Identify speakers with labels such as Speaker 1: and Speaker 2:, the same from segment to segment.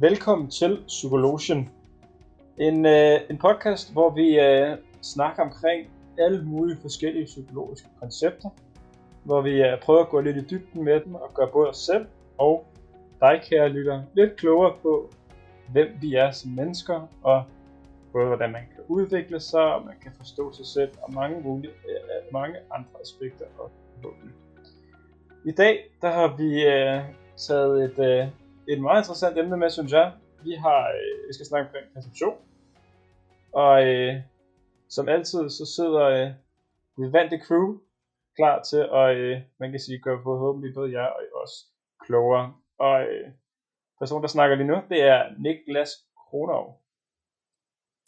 Speaker 1: Velkommen til Psykologen. En, øh, en podcast, hvor vi øh, snakker omkring alle mulige forskellige psykologiske koncepter. Hvor vi øh, prøver at gå lidt i dybden med dem og gøre både os selv og dig, kære lytter, lidt klogere på, hvem vi er som mennesker, og både hvordan man kan udvikle sig, og man kan forstå sig selv, og mange, mulige, øh, mange andre aspekter og I dag, der har vi øh, taget et, øh, et meget interessant emne med, synes jeg. Vi har, øh, vi skal snakke omkring perception. Og øh, som altid, så sidder øh, det vante crew klar til at, øh, man kan sige, gøre forhåbentlig både jer og os klogere. Og øh, personen, der snakker lige nu, det er Niklas Kronov.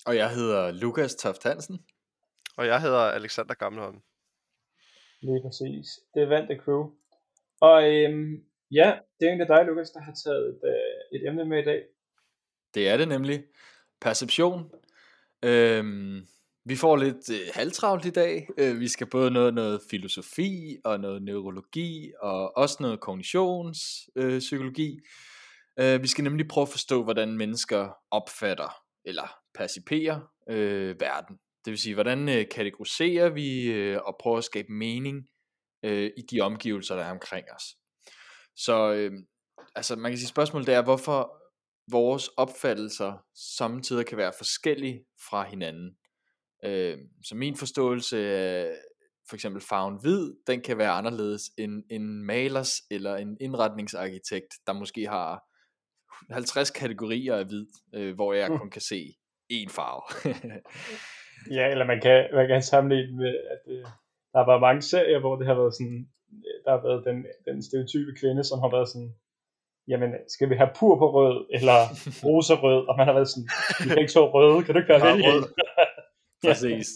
Speaker 2: Og jeg hedder Lukas Toft Hansen.
Speaker 3: Og jeg hedder Alexander Gamleholm.
Speaker 1: Lige præcis. Det er vante crew. Og øhm, ja, det er egentlig dig, Lukas, der har taget et, øh, et emne med i dag.
Speaker 2: Det er det nemlig. Perception. Øhm, vi får lidt øh, halvtravlt i dag. Øh, vi skal både noget, noget filosofi og noget neurologi og også noget kognitionspsykologi. Øh, psykologi. øh, vi skal nemlig prøve at forstå, hvordan mennesker opfatter eller perciperer øh, verden. Det vil sige, hvordan øh, kategoriserer vi øh, og prøver at skabe mening øh, i de omgivelser, der er omkring os. Så øh, altså man kan sige, spørgsmålet er, hvorfor vores opfattelser samtidig kan være forskellige fra hinanden. Øh, så min forståelse af for eksempel farven hvid, den kan være anderledes end en malers eller en indretningsarkitekt, der måske har 50 kategorier af hvid, øh, hvor jeg mm. kun kan se én farve.
Speaker 1: ja, eller man kan, man kan sammenligne med, at øh, der har været mange serier, hvor det har været sådan, der har været den, den stereotype kvinde, som har været sådan, jamen, skal vi have pur på rød, eller rosa-rød, og man har været sådan, vi kan ikke så røde, kan du ikke være vælge?
Speaker 2: Præcis.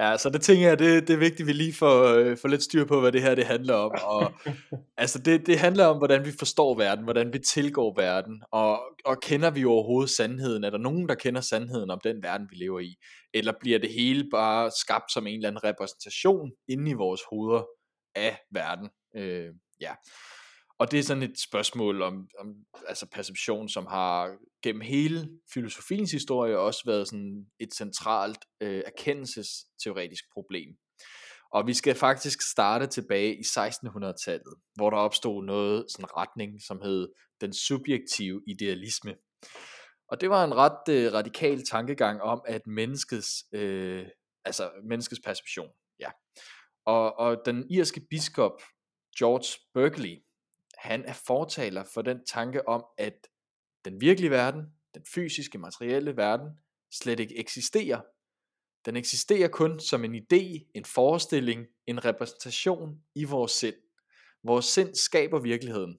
Speaker 2: Ja, så det tænker jeg, det, det er vigtigt, at vi lige får, øh, får lidt styr på, hvad det her det handler om. Og, altså det, det handler om, hvordan vi forstår verden, hvordan vi tilgår verden, og, og kender vi overhovedet sandheden? Er der nogen, der kender sandheden om den verden, vi lever i? Eller bliver det hele bare skabt som en eller anden repræsentation inde i vores hoveder af verden? Øh, ja. Og det er sådan et spørgsmål om, om altså perception, som har gennem hele filosofiens historie også været sådan et centralt øh, erkendelsesteoretisk problem. Og vi skal faktisk starte tilbage i 1600-tallet, hvor der opstod noget, sådan retning, som hed den subjektive idealisme. Og det var en ret øh, radikal tankegang om, at menneskets, øh, altså menneskets perception, ja. Og, og den irske biskop George Berkeley, han er fortaler for den tanke om, at den virkelige verden, den fysiske, materielle verden, slet ikke eksisterer. Den eksisterer kun som en idé, en forestilling, en repræsentation i vores sind. Vores sind skaber virkeligheden.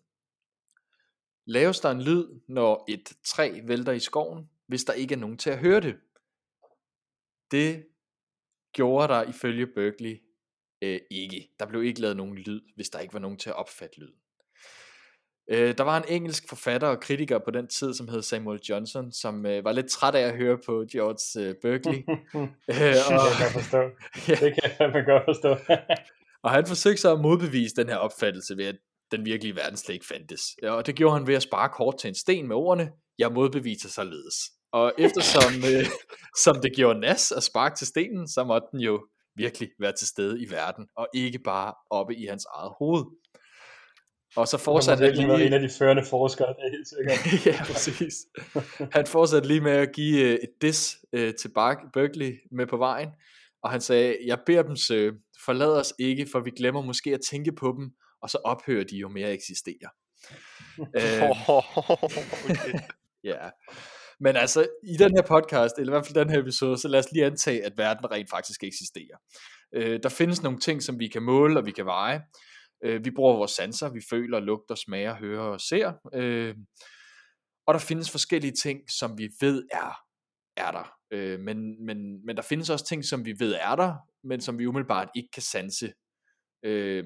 Speaker 2: Laves der en lyd, når et træ vælter i skoven, hvis der ikke er nogen til at høre det? Det gjorde der ifølge Berkeley øh, ikke. Der blev ikke lavet nogen lyd, hvis der ikke var nogen til at opfatte lyden. Øh, der var en engelsk forfatter og kritiker på den tid, som hed Samuel Johnson, som øh, var lidt træt af at høre på George øh, Berkeley.
Speaker 1: øh, og, det kan jeg forstå. ja. Det kan jeg godt forstå.
Speaker 2: og han forsøgte så at modbevise den her opfattelse ved, at den virkelige verden slet ikke fandtes. Ja, og det gjorde han ved at spare kort til en sten med ordene, jeg modbeviser således. Og eftersom øh, som det gjorde nas at sparke til stenen, så måtte den jo virkelig være til stede i verden, og ikke bare oppe i hans eget hoved. Og så fortsatte
Speaker 1: han lige... en af de førende forskere, det er helt sikkert.
Speaker 2: ja, præcis. Han fortsatte lige med at give øh, et dis øh, til Berkeley med på vejen, og han sagde, jeg beder dem søge, forlad os ikke, for vi glemmer måske at tænke på dem, og så ophører de jo mere at eksistere. øh, okay. ja. Men altså, i den her podcast, eller i hvert fald den her episode, så lad os lige antage, at verden rent faktisk eksisterer. Øh, der findes nogle ting, som vi kan måle og vi kan veje, Øh, vi bruger vores sanser, vi føler, lugter, smager, hører og ser. Øh, og der findes forskellige ting, som vi ved er, er der. Øh, men, men, men der findes også ting, som vi ved er der, men som vi umiddelbart ikke kan sanse. Øh,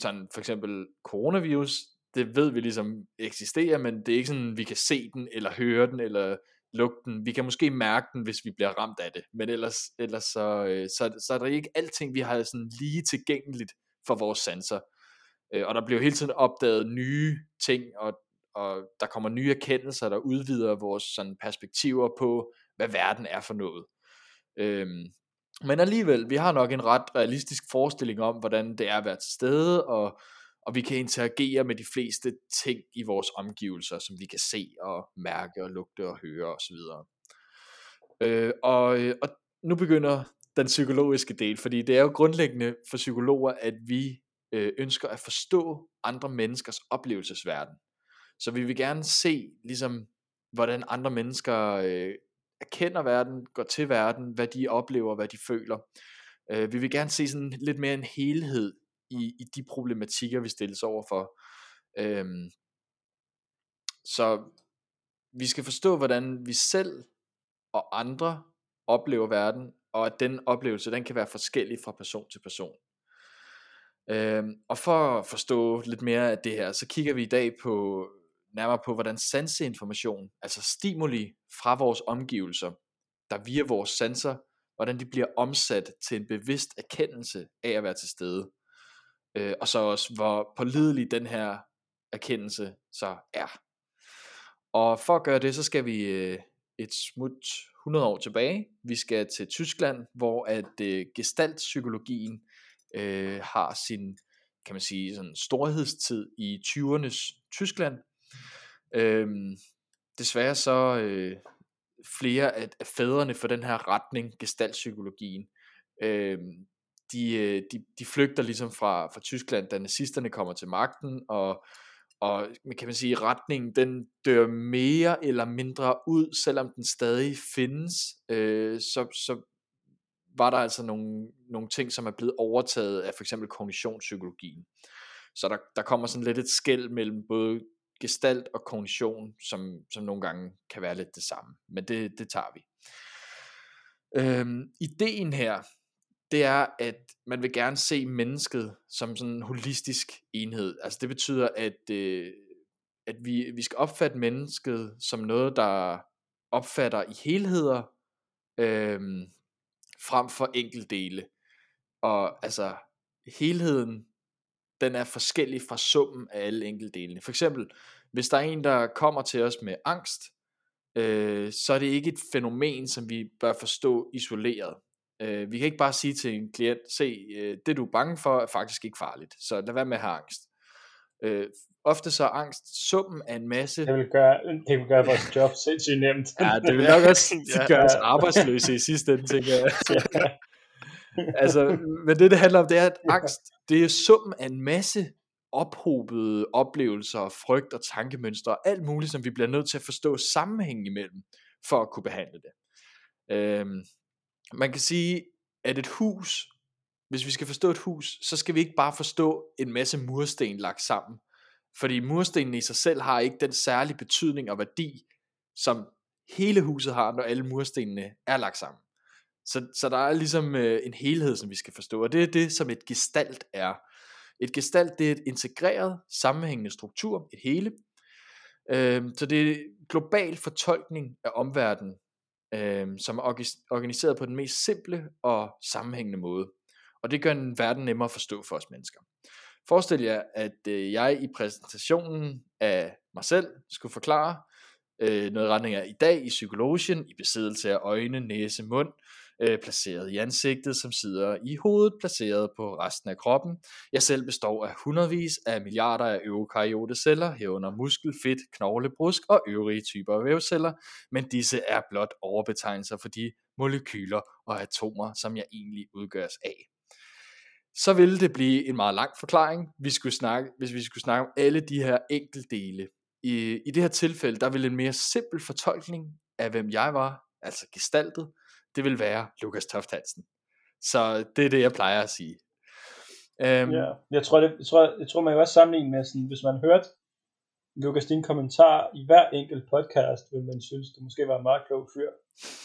Speaker 2: sådan for eksempel coronavirus, det ved vi ligesom eksisterer, men det er ikke sådan, vi kan se den, eller høre den, eller lugte den. Vi kan måske mærke den, hvis vi bliver ramt af det, men ellers, ellers så, øh, så, så er der ikke alting, vi har sådan lige tilgængeligt for vores sanser. Øh, og der bliver hele tiden opdaget nye ting, og, og der kommer nye erkendelser, der udvider vores sådan, perspektiver på, hvad verden er for noget. Øhm, men alligevel, vi har nok en ret realistisk forestilling om, hvordan det er at være til stede, og, og vi kan interagere med de fleste ting i vores omgivelser, som vi kan se og mærke og lugte og høre osv. Øh, og, øh, og nu begynder den psykologiske del, fordi det er jo grundlæggende for psykologer, at vi øh, ønsker at forstå andre menneskers oplevelsesverden. Så vi vil gerne se, ligesom, hvordan andre mennesker øh, erkender verden, går til verden, hvad de oplever, hvad de føler. Øh, vi vil gerne se sådan lidt mere en helhed i, i de problematikker, vi stilles over for. Øhm, så vi skal forstå, hvordan vi selv og andre oplever verden, og at den oplevelse, den kan være forskellig fra person til person. Øhm, og for at forstå lidt mere af det her, så kigger vi i dag på nærmere på, hvordan sanseinformation, altså stimuli fra vores omgivelser, der via vores sanser, hvordan de bliver omsat til en bevidst erkendelse af at være til stede. Øh, og så også, hvor pålidelig den her erkendelse så er. Og for at gøre det, så skal vi øh, et smut 100 år tilbage. Vi skal til Tyskland, hvor at øh, gestaltpsykologien øh, har sin, kan man sige, sådan storhedstid i 20'ernes Tyskland. Øhm, desværre så øh, flere af, af fædrene for den her retning, gestaltpsykologien, øh, de, øh, de, de flygter ligesom fra, fra Tyskland, da nazisterne kommer til magten, og, og kan man sige, retningen den dør mere eller mindre ud, selvom den stadig findes, øh, så, så var der altså nogle, nogle ting, som er blevet overtaget af for eksempel kognitionspsykologien. Så der, der kommer sådan lidt et skæld mellem både gestalt og kognition, som, som nogle gange kan være lidt det samme. Men det, det tager vi. Øhm, ideen her, det er, at man vil gerne se mennesket som sådan en holistisk enhed. Altså det betyder, at, øh, at vi, vi skal opfatte mennesket som noget, der opfatter i helheder, øh, frem for enkeltdele. Og altså, helheden, den er forskellig fra summen af alle enkeltdelene. For eksempel, hvis der er en, der kommer til os med angst, øh, så er det ikke et fænomen, som vi bør forstå isoleret. Øh, vi kan ikke bare sige til en klient, se, øh, det du er bange for, er faktisk ikke farligt, så lad være med at have angst. Øh, ofte så er angst summen af en masse...
Speaker 1: Det vil gøre, det vil gøre vores job sindssygt nemt.
Speaker 2: ja, det vil nok også gøre os arbejdsløse i sidste ende, tænker jeg. altså, men det det handler om, det er, at angst, det er summen af en masse ophobede oplevelser, frygt og tankemønstre, og alt muligt, som vi bliver nødt til at forstå sammenhængen imellem, for at kunne behandle det. Øhm, man kan sige, at et hus, hvis vi skal forstå et hus, så skal vi ikke bare forstå en masse mursten lagt sammen. Fordi murstenene i sig selv har ikke den særlige betydning og værdi, som hele huset har, når alle murstenene er lagt sammen. Så, så der er ligesom øh, en helhed, som vi skal forstå, og det er det, som et gestalt er. Et gestalt, det er et integreret, sammenhængende struktur, et hele. Øh, så det er global fortolkning af omverdenen, øh, som er organiseret på den mest simple og sammenhængende måde. Og det gør en verden nemmere at forstå for os mennesker. Forestil jer, at øh, jeg i præsentationen af mig selv skulle forklare øh, noget retning af i dag i psykologien, i besiddelse af øjne, næse, mund, øh, placeret i ansigtet, som sidder i hovedet, placeret på resten af kroppen. Jeg selv består af hundredvis af milliarder af eukaryote-celler, herunder muskel, fedt, knogle, brusk og øvrige typer af vævceller, men disse er blot overbetegnelser for de molekyler og atomer, som jeg egentlig udgøres af så ville det blive en meget lang forklaring, vi skulle snakke, hvis vi skulle snakke om alle de her enkeltdele. I, I det her tilfælde, der ville en mere simpel fortolkning af, hvem jeg var, altså gestaltet, det vil være Lukas Toft Hansen. Så det er det, jeg plejer at sige.
Speaker 1: Um, ja, jeg tror, det, jeg, tror, jeg tror, man kan også sammenligne med, sådan, hvis man hørte Lukas, din kommentar i hver enkelt podcast, vil man synes, det måske var en meget klog fyr.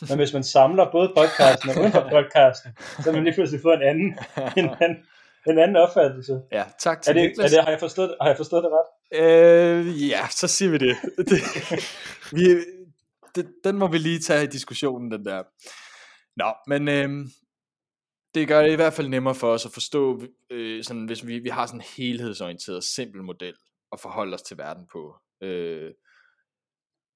Speaker 1: Men hvis man samler både podcasten og uden for podcasten, så vil man lige pludselig få en anden, en anden, en anden opfattelse.
Speaker 2: Ja, tak til
Speaker 1: er det, Niklas. Er det, har, jeg forstået, har jeg forstået det ret?
Speaker 2: Øh, ja, så siger vi det. det vi, det den må vi lige tage i diskussionen, den der. Nå, men øh, det gør det i hvert fald nemmere for os at forstå, øh, sådan, hvis vi, vi har sådan en helhedsorienteret, simpel model at forholde os til verden på. Øh,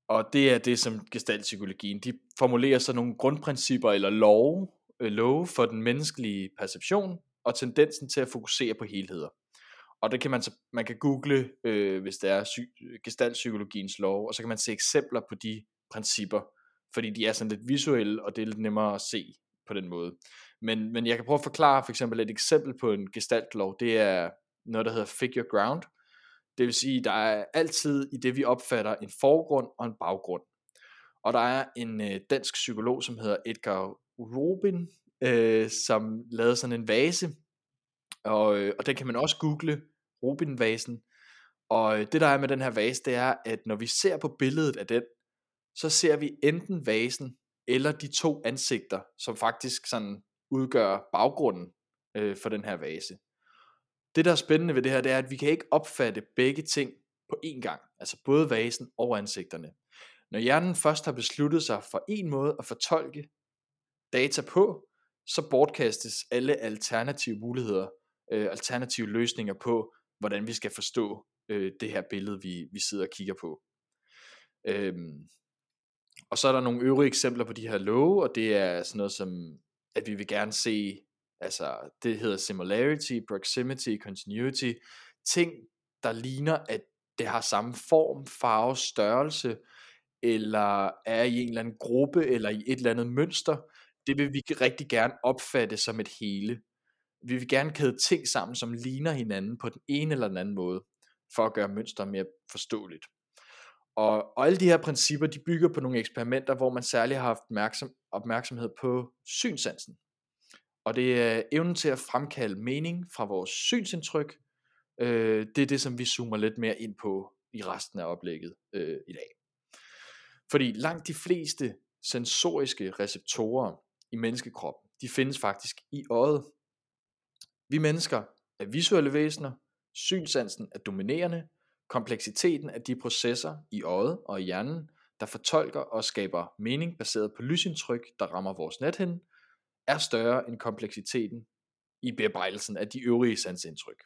Speaker 2: og det er det, som gestaltpsykologien, de formulerer så nogle grundprincipper eller love, øh, love for den menneskelige perception og tendensen til at fokusere på helheder. Og det kan man, så, man kan google, øh, hvis det er sy- gestaltpsykologiens lov, og så kan man se eksempler på de principper, fordi de er sådan lidt visuelle, og det er lidt nemmere at se på den måde. Men, men jeg kan prøve at forklare for eksempel et eksempel på en gestaltlov, det er noget, der hedder figure ground. Det vil sige, der er altid i det, vi opfatter, en forgrund og en baggrund. Og der er en øh, dansk psykolog, som hedder Edgar Robin, øh, som lavede sådan en vase, og, øh, og den kan man også google, Robin-vasen. Og øh, det der er med den her vase, det er, at når vi ser på billedet af den, så ser vi enten vasen, eller de to ansigter, som faktisk sådan udgør baggrunden øh, for den her vase. Det der er spændende ved det her, det er, at vi kan ikke opfatte begge ting på én gang, altså både vasen og ansigterne. Når hjernen først har besluttet sig for en måde at fortolke data på, så bortkastes alle alternative muligheder, øh, alternative løsninger på, hvordan vi skal forstå øh, det her billede, vi, vi sidder og kigger på. Øhm, og så er der nogle øvrige eksempler på de her love, og det er sådan noget som, at vi vil gerne se, altså det hedder similarity, proximity, continuity, ting, der ligner, at det har samme form, farve, størrelse, eller er i en eller anden gruppe, eller i et eller andet mønster, det vil vi rigtig gerne opfatte som et hele. Vi vil gerne kæde ting sammen, som ligner hinanden på den ene eller den anden måde, for at gøre mønster mere forståeligt. Og, og alle de her principper, de bygger på nogle eksperimenter, hvor man særligt har haft opmærksom, opmærksomhed på synsansen. Og det er evnen til at fremkalde mening fra vores synsindtryk. Øh, det er det, som vi zoomer lidt mere ind på i resten af oplægget øh, i dag. Fordi langt de fleste sensoriske receptorer i menneskekroppen, de findes faktisk i øjet. Vi mennesker er visuelle væsener, synsansen er dominerende, kompleksiteten af de processer i øjet og i hjernen, der fortolker og skaber mening baseret på lysindtryk, der rammer vores nethinde, er større end kompleksiteten i bearbejdelsen af de øvrige sansindtryk.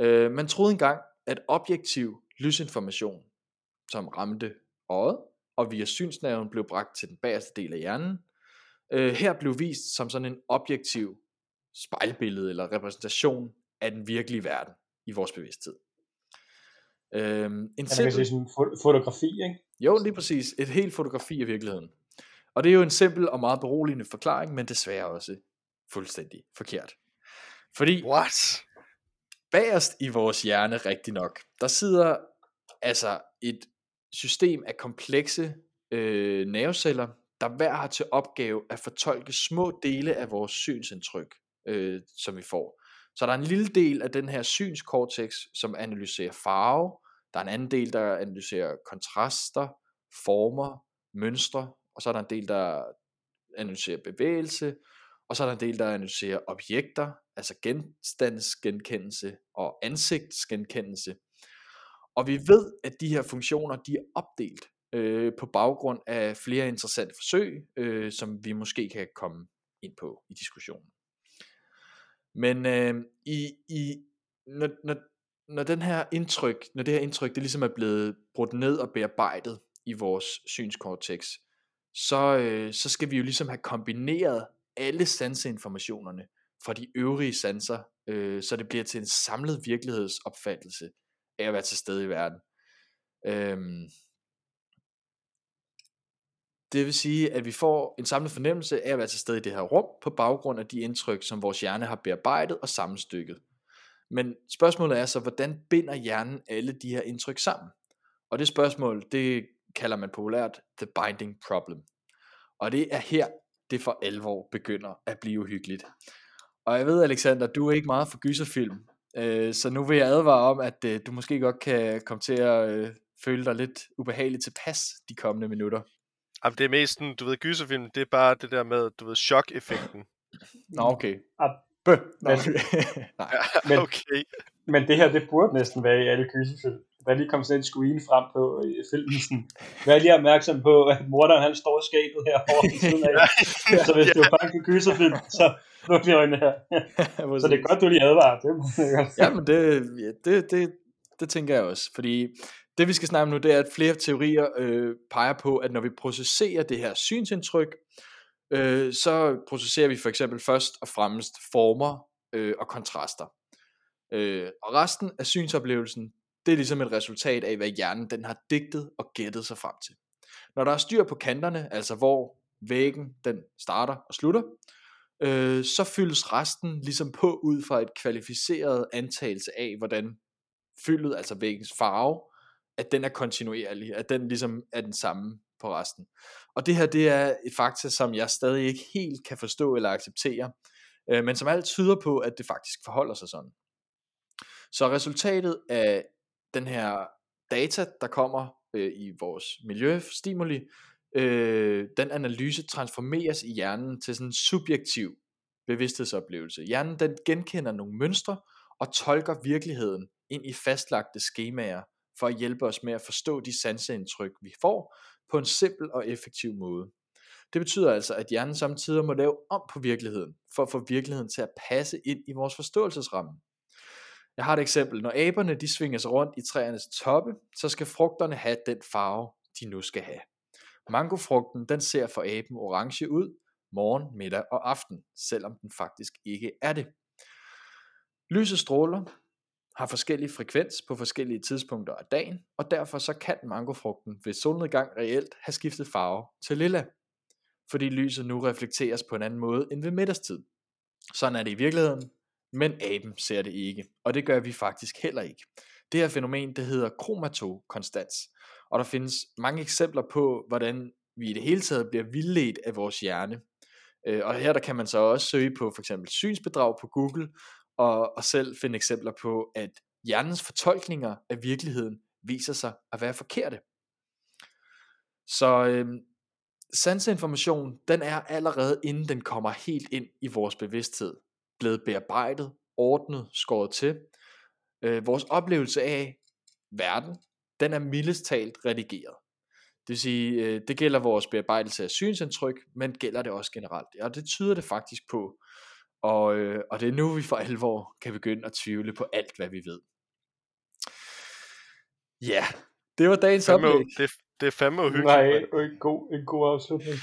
Speaker 2: Øh, man troede engang, at objektiv lysinformation, som ramte øjet og via synsnerven blev bragt til den bagerste del af hjernen, øh, her blev vist som sådan en objektiv spejlbillede eller repræsentation af den virkelige verden i vores bevidsthed.
Speaker 1: Øhm, en ja, simpel... kan sige sådan fotografi, ikke?
Speaker 2: Jo, lige præcis. Et helt fotografi i virkeligheden. Og det er jo en simpel og meget beroligende forklaring, men desværre også fuldstændig forkert. Fordi
Speaker 3: What?
Speaker 2: bagerst i vores hjerne, rigtig nok, der sidder altså et system af komplekse øh, nerveceller, der hver har til opgave at fortolke små dele af vores synsindtryk, øh, som vi får. Så der er en lille del af den her synskortex, som analyserer farve, der er en anden del, der analyserer kontraster, former, mønstre, og så er der en del, der analyserer bevægelse, og så er der en del, der analyserer objekter, altså genstandsgenkendelse og ansigtsgenkendelse. Og vi ved, at de her funktioner, de er opdelt øh, på baggrund af flere interessante forsøg, øh, som vi måske kan komme ind på i diskussionen. Men øh, i, i, når, når, når, den her indtryk, når det her indtryk det ligesom er blevet brudt ned og bearbejdet i vores synskortex, så, øh, så skal vi jo ligesom have kombineret alle sanseinformationerne fra de øvrige sanser, øh, så det bliver til en samlet virkelighedsopfattelse af at være til stede i verden. Øhm, det vil sige, at vi får en samlet fornemmelse af at være til stede i det her rum, på baggrund af de indtryk, som vores hjerne har bearbejdet og sammenstykket. Men spørgsmålet er så, hvordan binder hjernen alle de her indtryk sammen? Og det spørgsmål, det kalder man populært the binding problem. Og det er her, det for alvor begynder at blive uhyggeligt. Og jeg ved, Alexander, du er ikke meget for gyserfilm, øh, så nu vil jeg advare om, at øh, du måske godt kan komme til at øh, føle dig lidt ubehageligt tilpas de kommende minutter.
Speaker 3: Jamen, det er mest sådan, du ved, gyserfilm, det er bare det der med, du ved, chok-effekten.
Speaker 2: Nå, okay.
Speaker 1: Ah,
Speaker 2: Bøh. Nå,
Speaker 1: Men-
Speaker 2: Nej.
Speaker 1: Men-
Speaker 3: okay.
Speaker 1: Men det her, det burde næsten være i alle gyserfilm. Der lige kom sådan en screen frem på i filmen. Vær lige opmærksom på, at morderen han står i skabet her over siden af. Så hvis du er bange for gyserfilm, så luk lige øjnene her. Så det er godt, du lige advarer. Det.
Speaker 2: Ja, men det, ja, det, det, det tænker jeg også, fordi det vi skal snakke om nu, det er, at flere teorier øh, peger på, at når vi processerer det her synsindtryk, øh, så processerer vi for eksempel først og fremmest former øh, og kontraster. Øh, og resten af synsoplevelsen, det er ligesom et resultat af, hvad hjernen den har digtet og gættet sig frem til. Når der er styr på kanterne, altså hvor væggen den starter og slutter, øh, så fyldes resten ligesom på ud fra et kvalificeret antagelse af, hvordan fyldet, altså væggens farve, at den er kontinuerlig, at den ligesom er den samme på resten. Og det her, det er et fakta, som jeg stadig ikke helt kan forstå eller acceptere, øh, men som alt tyder på, at det faktisk forholder sig sådan. Så resultatet af den her data, der kommer øh, i vores miljøstimuli, øh, den analyse transformeres i hjernen til sådan en subjektiv bevidsthedsoplevelse. Hjernen den genkender nogle mønstre og tolker virkeligheden ind i fastlagte skemaer for at hjælpe os med at forstå de sanseindtryk, vi får på en simpel og effektiv måde. Det betyder altså, at hjernen samtidig må lave om på virkeligheden, for at få virkeligheden til at passe ind i vores forståelsesramme. Jeg har et eksempel. Når aberne de svinger sig rundt i træernes toppe, så skal frugterne have den farve, de nu skal have. Mangofrugten den ser for aben orange ud, morgen, middag og aften, selvom den faktisk ikke er det. Lyset stråler har forskellig frekvens på forskellige tidspunkter af dagen, og derfor så kan mangofrugten ved solnedgang reelt have skiftet farve til lilla, fordi lyset nu reflekteres på en anden måde end ved middagstid. Sådan er det i virkeligheden, men aben ser det ikke, og det gør vi faktisk heller ikke. Det her fænomen, det hedder kromatokonstans, og der findes mange eksempler på, hvordan vi i det hele taget bliver vildledt af vores hjerne. Øh, og her der kan man så også søge på for eksempel synsbedrag på Google, og, og selv finde eksempler på, at hjernens fortolkninger af virkeligheden viser sig at være forkerte. Så øh, sanseinformation, den er allerede inden den kommer helt ind i vores bevidsthed, blevet bearbejdet, ordnet, skåret til. Øh, vores oplevelse af verden, den er mildest talt redigeret. Det vil sige, øh, det gælder vores bearbejdelse af synsindtryk, men gælder det også generelt. Og det tyder det faktisk på. Og, øh, og det er nu, vi for alvor kan begynde at tvivle på alt, hvad vi ved. Ja, det var dagens
Speaker 3: Fandme,
Speaker 2: oplæg.
Speaker 3: det, det er fandme uhyggeligt.
Speaker 1: Nej, en god, en god afslutning.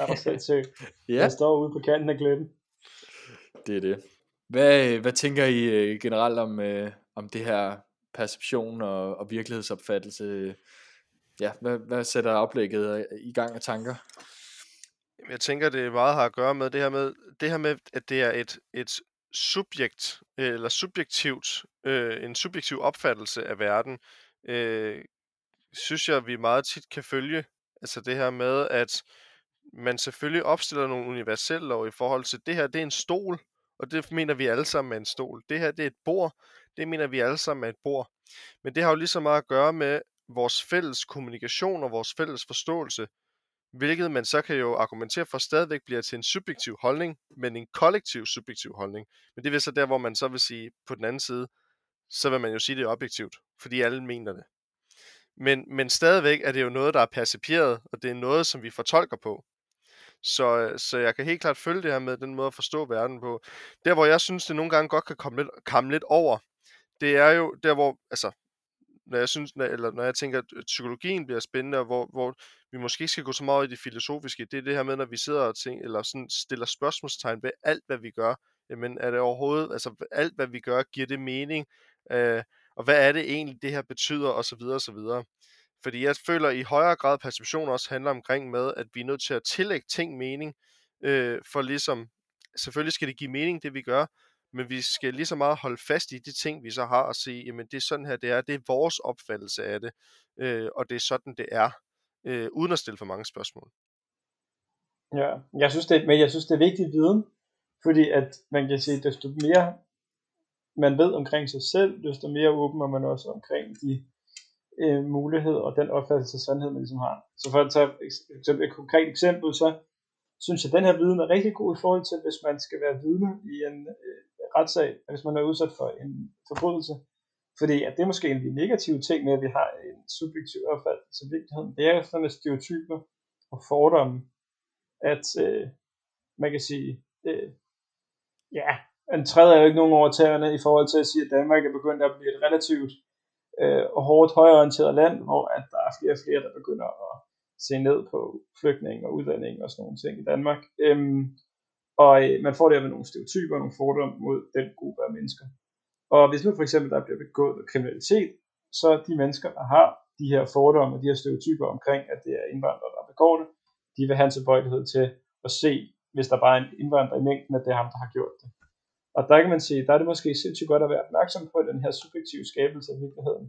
Speaker 1: Er der sindssygt.
Speaker 2: ja,
Speaker 1: Jeg står ude på kanten af glæden.
Speaker 2: det er det. Hvad, hvad tænker I øh, generelt om, øh, om det her perception og, og virkelighedsopfattelse? Ja, hvad, hvad sætter oplægget øh, i gang af tanker?
Speaker 3: Jeg tænker, det meget har at gøre med det her med, det her med at det er et, et subjekt, øh, eller subjektivt, øh, en subjektiv opfattelse af verden, øh, synes jeg, vi meget tit kan følge. Altså det her med, at man selvfølgelig opstiller nogle universelle lov i forhold til, det her det er en stol, og det mener vi alle sammen er en stol. Det her det er et bord, det mener vi alle sammen er et bord. Men det har jo lige så meget at gøre med vores fælles kommunikation og vores fælles forståelse, hvilket man så kan jo argumentere for stadigvæk bliver til en subjektiv holdning, men en kollektiv subjektiv holdning. Men det vil så der, hvor man så vil sige, på den anden side, så vil man jo sige, det er objektivt, fordi alle mener det. Men, men stadigvæk er det jo noget, der er perceperet, og det er noget, som vi fortolker på. Så, så jeg kan helt klart følge det her med den måde at forstå verden på. Der, hvor jeg synes, det nogle gange godt kan komme lidt, komme lidt over, det er jo der, hvor, altså, når jeg synes, når, eller når jeg tænker, at psykologien bliver spændende, og hvor, hvor vi måske ikke skal gå så meget i det filosofiske, det er det her med, når vi sidder og tænker, eller sådan stiller spørgsmålstegn ved alt, hvad vi gør. Jamen, er det overhovedet, altså alt, hvad vi gør, giver det mening? Øh, og hvad er det egentlig, det her betyder, og så videre, og så videre. Fordi jeg føler i højere grad, perception også handler omkring med, at vi er nødt til at tillægge ting mening, øh, for ligesom, selvfølgelig skal det give mening, det vi gør, men vi skal lige så meget holde fast i de ting, vi så har, og sige, jamen det er sådan her, det er, det er vores opfattelse af det, øh, og det er sådan, det er, øh, uden at stille for mange spørgsmål.
Speaker 1: Ja, jeg synes det, men jeg synes det er vigtig viden, fordi at man kan sige, desto mere man ved omkring sig selv, desto mere åben er man også omkring de øh, muligheder og den opfattelse af sandhed, man ligesom har. Så for at tage et, eksempel, et konkret eksempel, så synes jeg, at den her viden er rigtig god i forhold til, hvis man skal være vidne i en øh, retssag, hvis man er udsat for en forbrydelse. Fordi at det er måske en af de negative ting med, at vi har en subjektiv opfattelse af virkeligheden. Det er sådan med stereotyper og fordomme, at øh, man kan sige, øh, ja, en træder er jo ikke nogen over tæerne i forhold til at sige, at Danmark er begyndt at blive et relativt øh, og hårdt højorienteret land, hvor at der er flere og flere, der begynder at se ned på flygtninge og udlændinge og sådan nogle ting i Danmark. Øhm, og øh, man får derved nogle stereotyper og nogle fordomme mod den gruppe af mennesker. Og hvis nu for eksempel der bliver begået kriminalitet, så de mennesker, der har de her fordomme og de her stereotyper omkring, at det er indvandrere, der begår det, de vil have en tilbøjelighed til at se, hvis der bare er en indvandrer i mængden, at det er ham, der har gjort det. Og der kan man sige, der er det måske sindssygt godt at være opmærksom på den her subjektive skabelse af virkeligheden,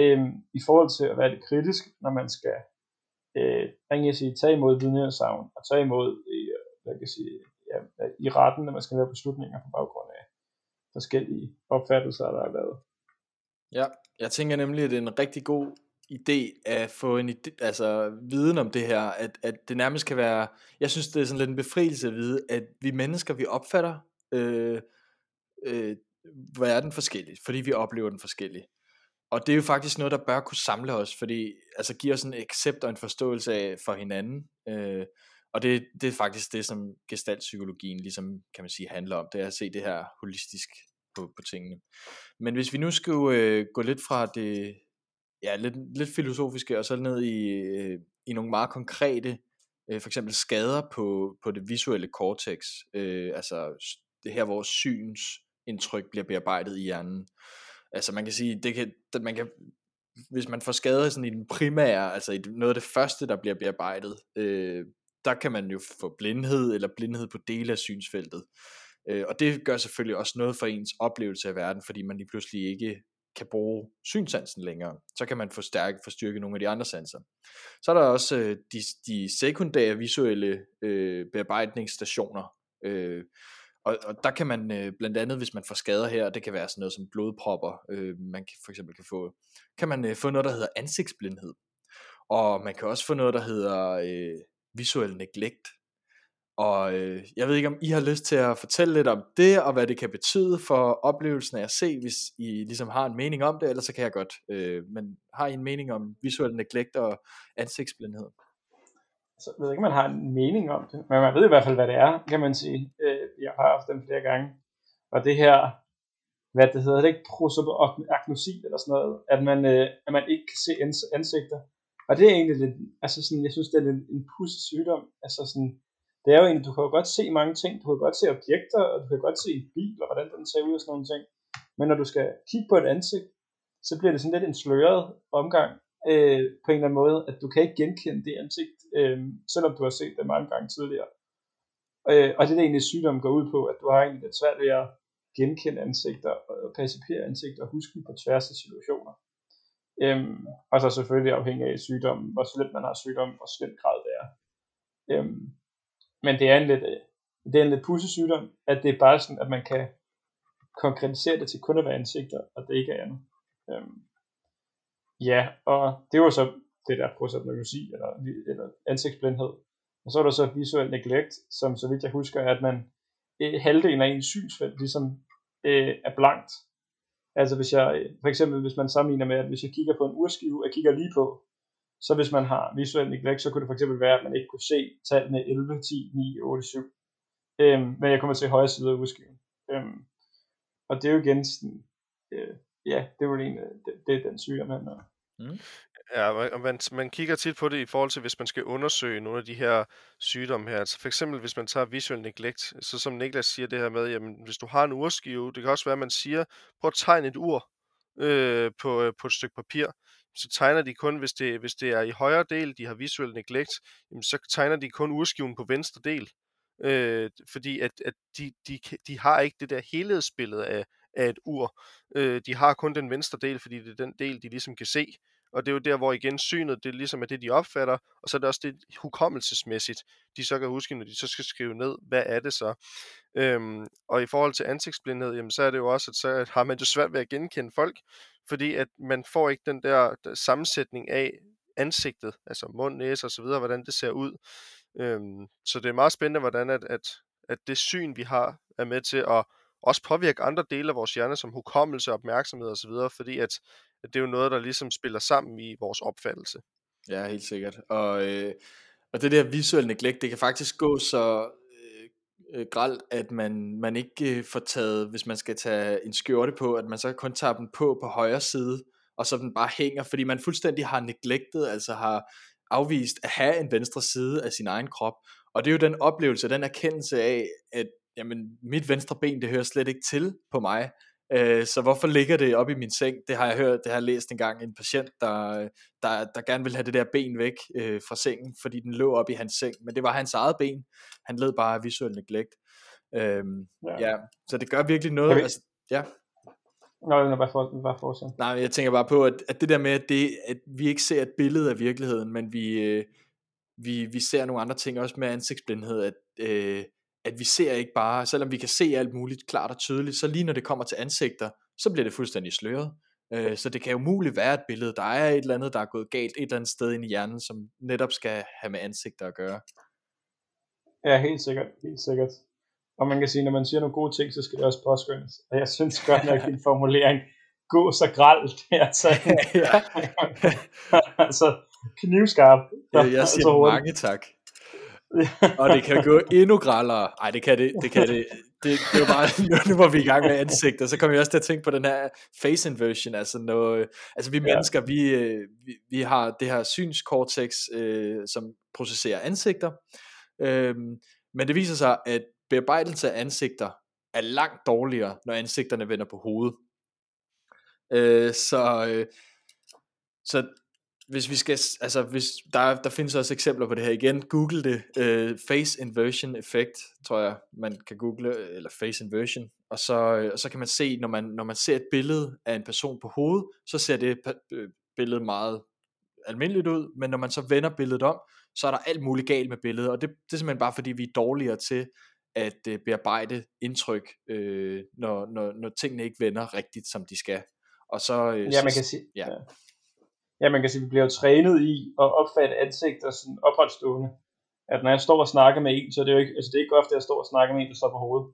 Speaker 1: øhm, i forhold til at være lidt kritisk, når man skal øh, jeg sige, tage imod vidneudsagn og tage imod øh, hvad kan jeg sige, ja, i retten, når man skal lave beslutninger på baggrund af forskellige opfattelser, der er lavet.
Speaker 2: Ja, jeg tænker nemlig, at det er en rigtig god idé at få en idé, altså viden om det her, at, at det nærmest kan være, jeg synes det er sådan lidt en befrielse at vide, at vi mennesker, vi opfatter øh, øh, verden forskelligt, fordi vi oplever den forskelligt. Og det er jo faktisk noget, der bør kunne samle os, fordi altså giver os en accept og en forståelse af for hinanden. Øh, og det, det er faktisk det, som gestaltpsykologien ligesom, kan man sige, handler om, det er at se det her holistisk på, på tingene. Men hvis vi nu skulle øh, gå lidt fra det, ja, lidt, lidt filosofiske, og så ned i, øh, i nogle meget konkrete, øh, for eksempel skader på, på det visuelle cortex, øh, altså det her, hvor synsindtryk bliver bearbejdet i hjernen. Altså man kan sige, det kan, man kan, hvis man får skader sådan i den primære, altså i noget af det første, der bliver bearbejdet, øh, der kan man jo få blindhed eller blindhed på dele af synsfeltet. Øh, og det gør selvfølgelig også noget for ens oplevelse af verden, fordi man lige pludselig ikke kan bruge synsansen længere. Så kan man forstærke, forstyrke nogle af de andre sanser. Så er der også øh, de, de sekundære visuelle øh, bearbejdningsstationer. Øh, og, og der kan man øh, blandt andet, hvis man får skader her, det kan være sådan noget som blodpropper, øh, man kan, for eksempel kan få, kan man øh, få noget, der hedder ansigtsblindhed. Og man kan også få noget, der hedder øh, visuel neglect. Og øh, jeg ved ikke, om I har lyst til at fortælle lidt om det, og hvad det kan betyde for oplevelsen af at se, hvis I ligesom har en mening om det, eller så kan jeg godt. Øh, men har I en mening om visuel neglect og ansigtsblindhed?
Speaker 1: Så jeg ved ikke, om man har en mening om det, men man ved i hvert fald, hvad det er, kan man sige. Øh, jeg har haft dem flere gange. Og det her, hvad det hedder, det ikke prosopagnosi eller sådan noget, at man, øh, at man ikke kan se ansigter. Og det er egentlig lidt, altså sådan, jeg synes, det er en, en pudsig sygdom. Altså sådan, det er jo egentlig, du kan jo godt se mange ting, du kan godt se objekter, og du kan godt se en bil, og hvordan den ser ud og sådan nogle ting. Men når du skal kigge på et ansigt, så bliver det sådan lidt en sløret omgang, øh, på en eller anden måde, at du kan ikke genkende det ansigt, øh, selvom du har set det mange gange tidligere. Øh, og det er egentlig sygdommen går ud på, at du har egentlig lidt svært ved at genkende ansigter, og percipere ansigter, og huske dem på tværs af situationer. Øhm, og så selvfølgelig afhængig af sygdommen, hvor slemt man har sygdommen, hvor slemt grad det er. Øhm, men det er en lidt, øh, det er en lidt pusse sygdom, at det er bare sådan, at man kan konkretisere det til kun at være ansigter, og det ikke er andet. Øhm, ja, og det var så det der prosopagnosi, eller, eller ansigtsblindhed. Og så er der så visuel neglect, som så vidt jeg husker, er, at man øh, halvdelen af ens synsfelt ligesom øh, er blankt. Altså hvis jeg, for eksempel hvis man sammenligner med, at hvis jeg kigger på en urskive, jeg kigger lige på, så hvis man har visuel neglect, så kunne det for eksempel være, at man ikke kunne se tallene 11, 10, 9, 8, 7. Øhm, men jeg kommer til højre side af urskiven. Øhm, og det er jo igen sådan, øh, ja, det er jo en, øh, det, det er den sygdom, han har. Mm.
Speaker 3: Ja, og man, man kigger tit på det i forhold til, hvis man skal undersøge nogle af de her sygdomme her. Altså for eksempel, hvis man tager visual neglect, så som Niklas siger det her med, jamen hvis du har en urskive, det kan også være, at man siger, prøv at tegne et ur øh, på, øh, på et stykke papir. Så tegner de kun, hvis det, hvis det er i højre del, de har visual neglect, jamen så tegner de kun urskiven på venstre del. Øh, fordi at, at de, de, de har ikke det der helhedsbillede af, af et ur. Øh, de har kun den venstre del, fordi det er den del, de ligesom kan se og det er jo der, hvor igen synet, det ligesom er det, de opfatter, og så er det også det hukommelsesmæssigt, de så kan huske, når de så skal skrive ned, hvad er det så? Øhm, og i forhold til ansigtsblindhed, jamen, så er det jo også, at så har man jo svært ved at genkende folk, fordi at man får ikke den der, sammensætning af ansigtet, altså mund, næse og så videre, hvordan det ser ud. Øhm, så det er meget spændende, hvordan at, at, at det syn, vi har, er med til at også påvirke andre dele af vores hjerne, som hukommelse, opmærksomhed osv., fordi at det er jo noget, der ligesom spiller sammen i vores opfattelse.
Speaker 2: Ja, helt sikkert. Og, øh, og det der visuelle neglect, det kan faktisk gå så øh, øh gralt, at man, man ikke øh, får taget, hvis man skal tage en skjorte på, at man så kun tager den på på højre side, og så den bare hænger, fordi man fuldstændig har neglected, altså har afvist at have en venstre side af sin egen krop, og det er jo den oplevelse, den erkendelse af, at jamen, mit venstre ben, det hører slet ikke til på mig, Øh, så hvorfor ligger det op i min seng? Det har jeg hørt, det har jeg læst engang en patient, der, der, der gerne vil have det der ben væk øh, fra sengen, fordi den lå op i hans seng, men det var hans eget ben. Han led bare af visuel neglect. Øhm, ja. ja. så det gør virkelig noget.
Speaker 1: vi...
Speaker 2: Altså, ja.
Speaker 1: Nå, bare, for, bare fortsæt.
Speaker 2: Nej, jeg tænker bare på, at, at det der med, at, det, at vi ikke ser et billede af virkeligheden, men vi, øh, vi, vi ser nogle andre ting, også med ansigtsblindhed, at øh, at vi ser ikke bare, selvom vi kan se alt muligt klart og tydeligt, så lige når det kommer til ansigter, så bliver det fuldstændig sløret. Øh, så det kan jo muligt være et billede, der er et eller andet, der er gået galt et eller andet sted inde i hjernen, som netop skal have med ansigter at gøre.
Speaker 1: Ja, helt sikkert, helt sikkert. Og man kan sige, når man siger nogle gode ting, så skal det også påskyndes. Og jeg synes godt nok, din formulering, gå så gralt, altså, ja. altså knivskarp.
Speaker 2: Jeg siger altså, mange tak. Og det kan gå endnu grallere. Nej, det kan det. Det, kan det. Det, det er jo bare, nu, var vi i gang med ansigter, så kom jeg også til at tænke på den her face inversion, altså, når, altså vi ja. mennesker, vi, øh, vi, vi har det her synskortex, øh, som processerer ansigter, øh, men det viser sig, at bearbejdelse af ansigter er langt dårligere, når ansigterne vender på hovedet. Øh, så, øh, så hvis vi skal, altså hvis der, der findes også eksempler på det her igen, google det, uh, face inversion effect, tror jeg, man kan google, eller face inversion, og så, øh, og så kan man se, når man, når man ser et billede af en person på hovedet, så ser det øh, billede meget almindeligt ud, men når man så vender billedet om, så er der alt muligt galt med billedet, og det, det er simpelthen bare fordi, vi er dårligere til at uh, bearbejde indtryk, uh, når, når, når tingene ikke vender rigtigt, som de skal. Og så, uh,
Speaker 1: ja, man kan sige, ja. ja ja, man kan sige, vi bliver jo trænet i at opfatte ansigter sådan opretstående. At når jeg står og snakker med en, så er det jo ikke, altså det er ikke ofte, at jeg står og snakker med en, der står på hovedet.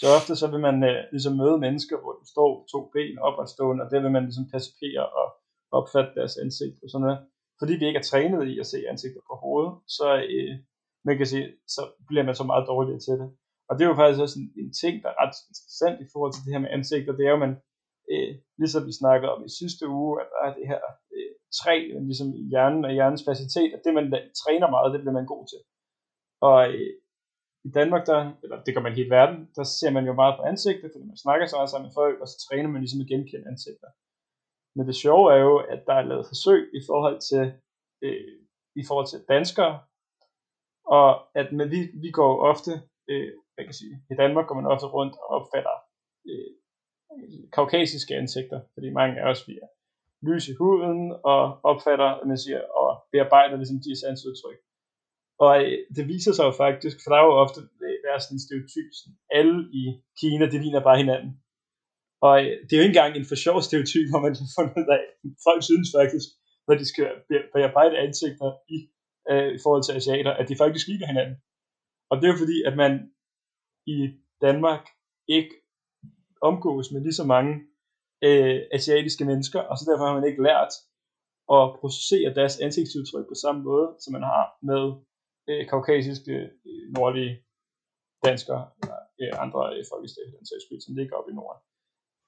Speaker 1: Så ofte så vil man øh, ligesom møde mennesker, hvor du står to ben opretstående, og det vil man ligesom percipere og opfatte deres ansigt og sådan noget. Fordi vi ikke er trænet i at se ansigter på hovedet, så, øh, man kan sige, så bliver man så meget dårligere til det. Og det er jo faktisk også en, en ting, der er ret interessant i forhold til det her med ansigter, det er jo, at man, øh, ligesom vi snakkede om i sidste uge, at der er det her øh, træ ligesom i hjernen og hjernens facilitet, at det man træner meget, det bliver man god til. Og øh, i Danmark, der, eller det gør man i hele verden, der ser man jo meget på ansigter, fordi man snakker så meget sammen med folk, og så træner man ligesom at genkende ansigter. Men det sjove er jo, at der er lavet forsøg i forhold til, øh, i forhold til danskere, og at med, vi, vi går jo ofte, øh, hvad kan jeg sige, i Danmark går man ofte rundt og opfatter øh, kaukasiske ansigter, fordi mange af os vi er lys i huden og opfatter, man siger, og bearbejder ligesom de sansudtryk. Og øh, det viser sig jo faktisk, for der er jo ofte øh, være sådan en stereotyp, sådan, alle i Kina, de ligner bare hinanden. Og øh, det er jo ikke engang en for sjov stereotyp, hvor man har fundet ud af, folk synes faktisk, når de skal bearbejde ansigter i, øh, i forhold til asiater, at de faktisk ligner hinanden. Og det er jo fordi, at man i Danmark ikke omgås med lige så mange øh, asiatiske mennesker, og så derfor har man ikke lært at processere deres ansigtsudtryk på samme måde, som man har med øh, kaukasiske øh, nordlige danskere eller øh, andre øh, i den sags som ligger oppe i Norden.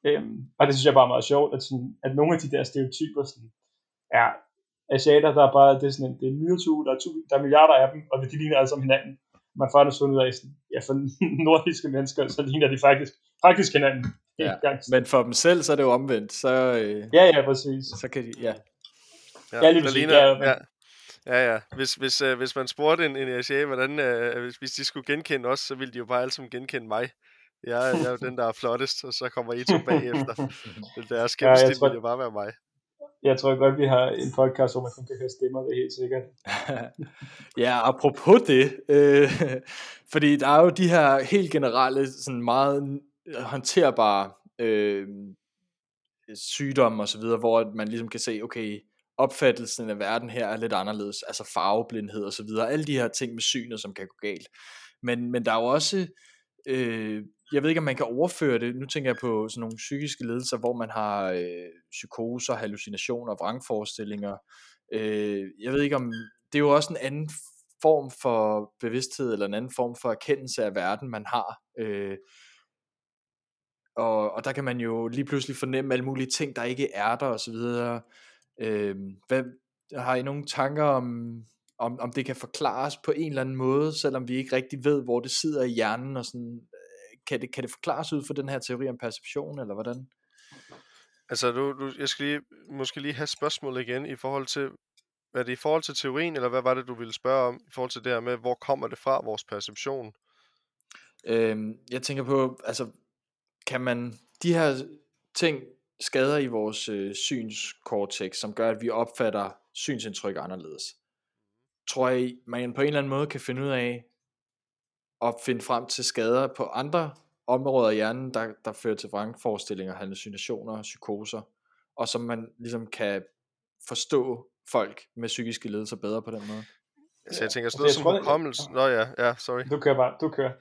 Speaker 1: Øhm, og det synes jeg bare er meget sjovt, at, sådan, at nogle af de der stereotyper sådan, er asiater, der er bare, det er sådan en, det er en myretue, der er, tu, der er milliarder af dem, og de ligner alle sammen hinanden. Man får det sådan ud af, sådan, ja, for nordiske mennesker, så ligner de faktisk, faktisk hinanden.
Speaker 2: Ja. Men for dem selv, så er det jo omvendt. Så, øh,
Speaker 1: ja, ja, præcis.
Speaker 2: Så kan de, ja.
Speaker 3: Ja, ja lige præcis. Ligner, ja, ja. Ja, ja. Hvis, hvis, uh, hvis man spurgte en, en ASA, hvordan, uh, hvis, hvis de skulle genkende os, så ville de jo bare alle sammen genkende mig. Jeg, jeg er jo den, der er flottest, og så kommer I to bagefter. Deres gennemsnit ja, tror, ville jo bare være mig.
Speaker 1: Jeg tror godt, vi har en podcast, hvor man kan høre stemmer, det er helt sikkert.
Speaker 2: ja, apropos det, øh, fordi der er jo de her helt generelle, sådan meget håndterbare øh, sygdomme og så videre, hvor man ligesom kan se, okay, opfattelsen af verden her er lidt anderledes, altså farveblindhed og så videre, alle de her ting med synet, som kan gå galt. Men, men der er jo også, øh, jeg ved ikke om man kan overføre det, nu tænker jeg på sådan nogle psykiske ledelser, hvor man har øh, psykoser, hallucinationer, vrangforestillinger, øh, jeg ved ikke om, det er jo også en anden form for bevidsthed, eller en anden form for erkendelse af verden, man har, øh, og, og der kan man jo lige pludselig fornemme alle mulige ting, der ikke er der, og så videre. Øh, hvad, har I nogle tanker om, om, om det kan forklares på en eller anden måde, selvom vi ikke rigtig ved, hvor det sidder i hjernen, og sådan, kan det, kan det forklares ud for den her teori om perception, eller hvordan?
Speaker 3: Altså, du, du, jeg skal lige, måske lige have spørgsmålet igen i forhold til, er det i forhold til teorien, eller hvad var det, du ville spørge om, i forhold til det her med, hvor kommer det fra, vores perception?
Speaker 2: Øhm, jeg tænker på, altså, kan man, de her ting skader i vores øh, synskortex, som gør, at vi opfatter synsindtryk anderledes. Tror jeg, man på en eller anden måde kan finde ud af, at finde frem til skader på andre områder af hjernen, der, der fører til vrangforestillinger, hallucinationer, psykoser, og som man ligesom kan forstå folk med psykiske lidelser bedre på den måde.
Speaker 3: Altså, jeg tænker sådan noget som hukommelse. Nå ja, ja, sorry.
Speaker 1: Du kører bare, du kører.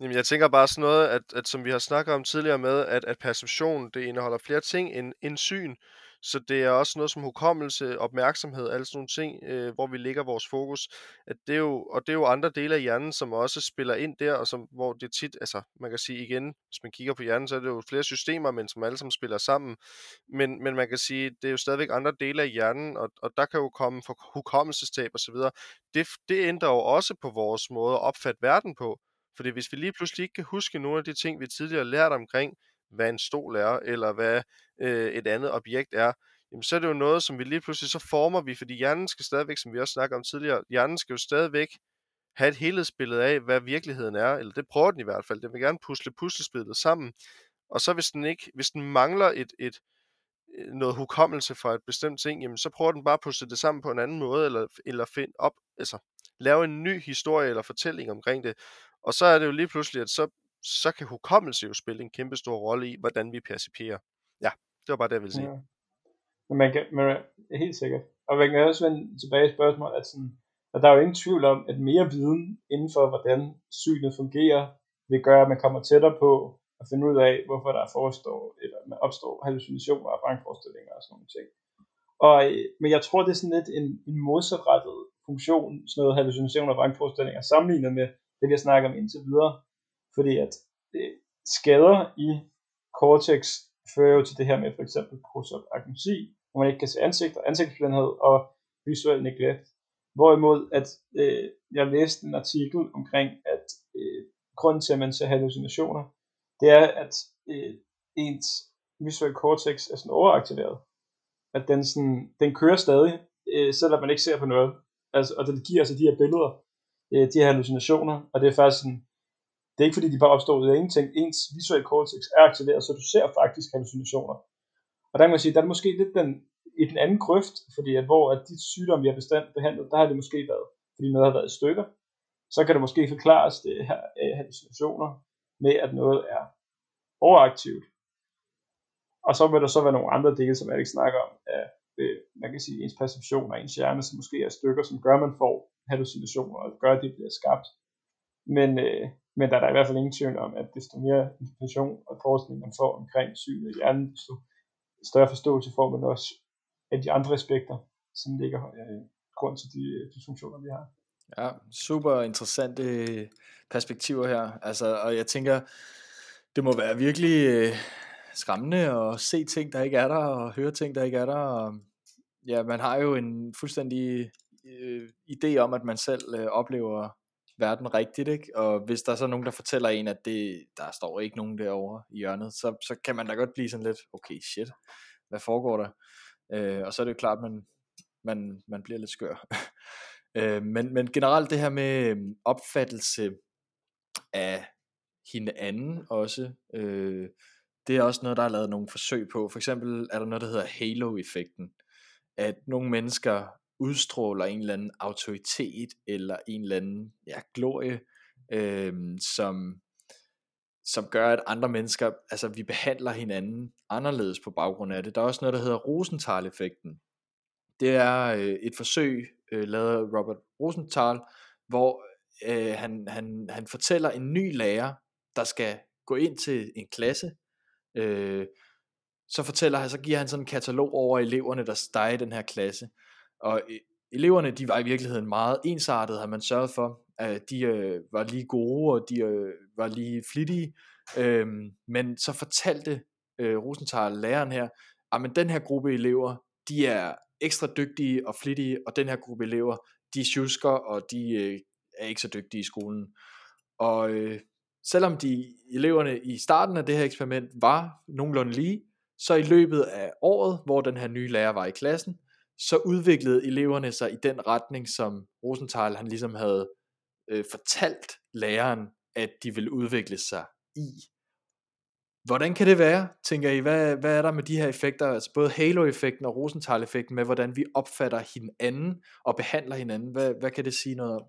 Speaker 3: Jamen, jeg tænker bare sådan noget, at, at som vi har snakket om tidligere med, at, at perception, det indeholder flere ting end, end syn. Så det er også noget som hukommelse, opmærksomhed, alle sådan nogle ting, øh, hvor vi lægger vores fokus. At det er jo, og det er jo andre dele af hjernen, som også spiller ind der, og som, hvor det tit, altså man kan sige igen, hvis man kigger på hjernen, så er det jo flere systemer, men som alle sammen spiller sammen. Men, men man kan sige, det er jo stadigvæk andre dele af hjernen, og, og der kan jo komme for hukommelsestab osv. Det, det ændrer jo også på vores måde at opfatte verden på. Fordi hvis vi lige pludselig ikke kan huske nogle af de ting, vi tidligere har lært omkring, hvad en stol er, eller hvad øh, et andet objekt er, jamen så er det jo noget, som vi lige pludselig så former vi, fordi hjernen skal stadigvæk, som vi også snakker om tidligere, hjernen skal jo stadigvæk have et helhedsbillede af, hvad virkeligheden er, eller det prøver den i hvert fald. Den vil gerne pusle puslespillet sammen. Og så hvis den ikke, hvis den mangler et, et, øh, noget hukommelse fra et bestemt ting, jamen så prøver den bare at pusle det sammen på en anden måde, eller, eller find op, altså lave en ny historie eller fortælling omkring det. Og så er det jo lige pludselig, at så, så kan hukommelse jo spille en kæmpe stor rolle i, hvordan vi perciperer. Ja, det var bare det, jeg ville sige. Ja.
Speaker 1: Men man kan, man er helt sikkert. Og man kan også vende tilbage i spørgsmålet, at, sådan, at der er jo ingen tvivl om, at mere viden inden for, hvordan synet fungerer, vil gøre, at man kommer tættere på at finde ud af, hvorfor der forestår, eller man opstår hallucinationer og vrangforestillinger og sådan nogle ting. Og, øh, men jeg tror, det er sådan lidt en, en modsatrettet funktion, sådan noget hallucinationer og vrangforestillinger, sammenlignet med det, vi har snakket om indtil videre. Fordi at øh, skader i cortex fører jo til det her med for eksempel prosopagnosi, hvor man ikke kan se ansigt og ansigtsblindhed og visuel neglect. Hvorimod at øh, jeg læste en artikel omkring, at øh, grunden til, at man ser hallucinationer, det er, at øh, ens visuelle cortex er sådan overaktiveret. At den, sådan, den kører stadig, øh, selvom man ikke ser på noget. Altså, og den giver altså de her billeder, øh, de her hallucinationer, og det er faktisk sådan, det er ikke fordi, de bare opstår ud af ingenting. Ens visuelle cortex er aktiveret, så du ser faktisk hallucinationer. Og der kan man sige, der er måske lidt den, i den anden grøft, fordi at hvor at de sygdomme, vi har bestand behandlet, der har det måske været, fordi noget har været i stykker. Så kan det måske forklares det her af hallucinationer med, at noget er overaktivt. Og så vil der så være nogle andre dele, som jeg ikke snakker om, af, øh, man kan sige, ens perception og ens hjerne, som måske er stykker, som gør, at man får hallucinationer, og gør, at det bliver skabt. Men, øh, men der er der i hvert fald ingen tvivl om, at desto mere information og forskning man får omkring synet i hjernen, desto større forståelse får man også af de andre aspekter, som ligger øh, grund til de, øh, de funktioner, vi har.
Speaker 2: Ja, super interessante øh, perspektiver her. Altså, og jeg tænker, det må være virkelig øh, skræmmende at se ting, der ikke er der, og høre ting, der ikke er der. Og, ja, man har jo en fuldstændig øh, idé om, at man selv øh, oplever verden rigtigt, ikke? Og hvis der er så nogen, der fortæller en, at det, der står ikke nogen derovre i hjørnet, så, så kan man da godt blive sådan lidt, okay, shit, hvad foregår der? Øh, og så er det jo klart, at man, man, man bliver lidt skør. øh, men, men generelt det her med øh, opfattelse af hinanden også, øh, det er også noget, der er lavet nogle forsøg på. For eksempel er der noget, der hedder halo-effekten. At nogle mennesker udstråler en eller anden autoritet eller en eller anden ja, glorie, øh, som, som gør, at andre mennesker, altså vi behandler hinanden anderledes på baggrund af det. Der er også noget, der hedder Rosenthal-effekten. Det er øh, et forsøg, øh, lavet af Robert Rosenthal, hvor øh, han, han, han fortæller en ny lærer, der skal gå ind til en klasse, øh, så fortæller han, så giver han sådan en katalog over eleverne, der er i den her klasse. Og e, eleverne, de var i virkeligheden meget ensartet, har man sørget for. At de øh, var lige gode, og de øh, var lige flittige, Øhm, men så fortalte øh, Rosenthal, læreren her, ah, at den her gruppe elever, de er ekstra dygtige og flittige, og den her gruppe elever, de sjusker, og de øh, er ikke så dygtige i skolen. Og øh, selvom de eleverne i starten af det her eksperiment var nogenlunde lige, så i løbet af året, hvor den her nye lærer var i klassen, så udviklede eleverne sig i den retning, som Rosenthal han ligesom havde øh, fortalt læreren, at de ville udvikle sig i. Hvordan kan det være, tænker I? Hvad, hvad er der med de her effekter, altså både Halo-effekten og Rosenthal-effekten, med hvordan vi opfatter hinanden og behandler hinanden? Hvad, hvad kan det sige noget om?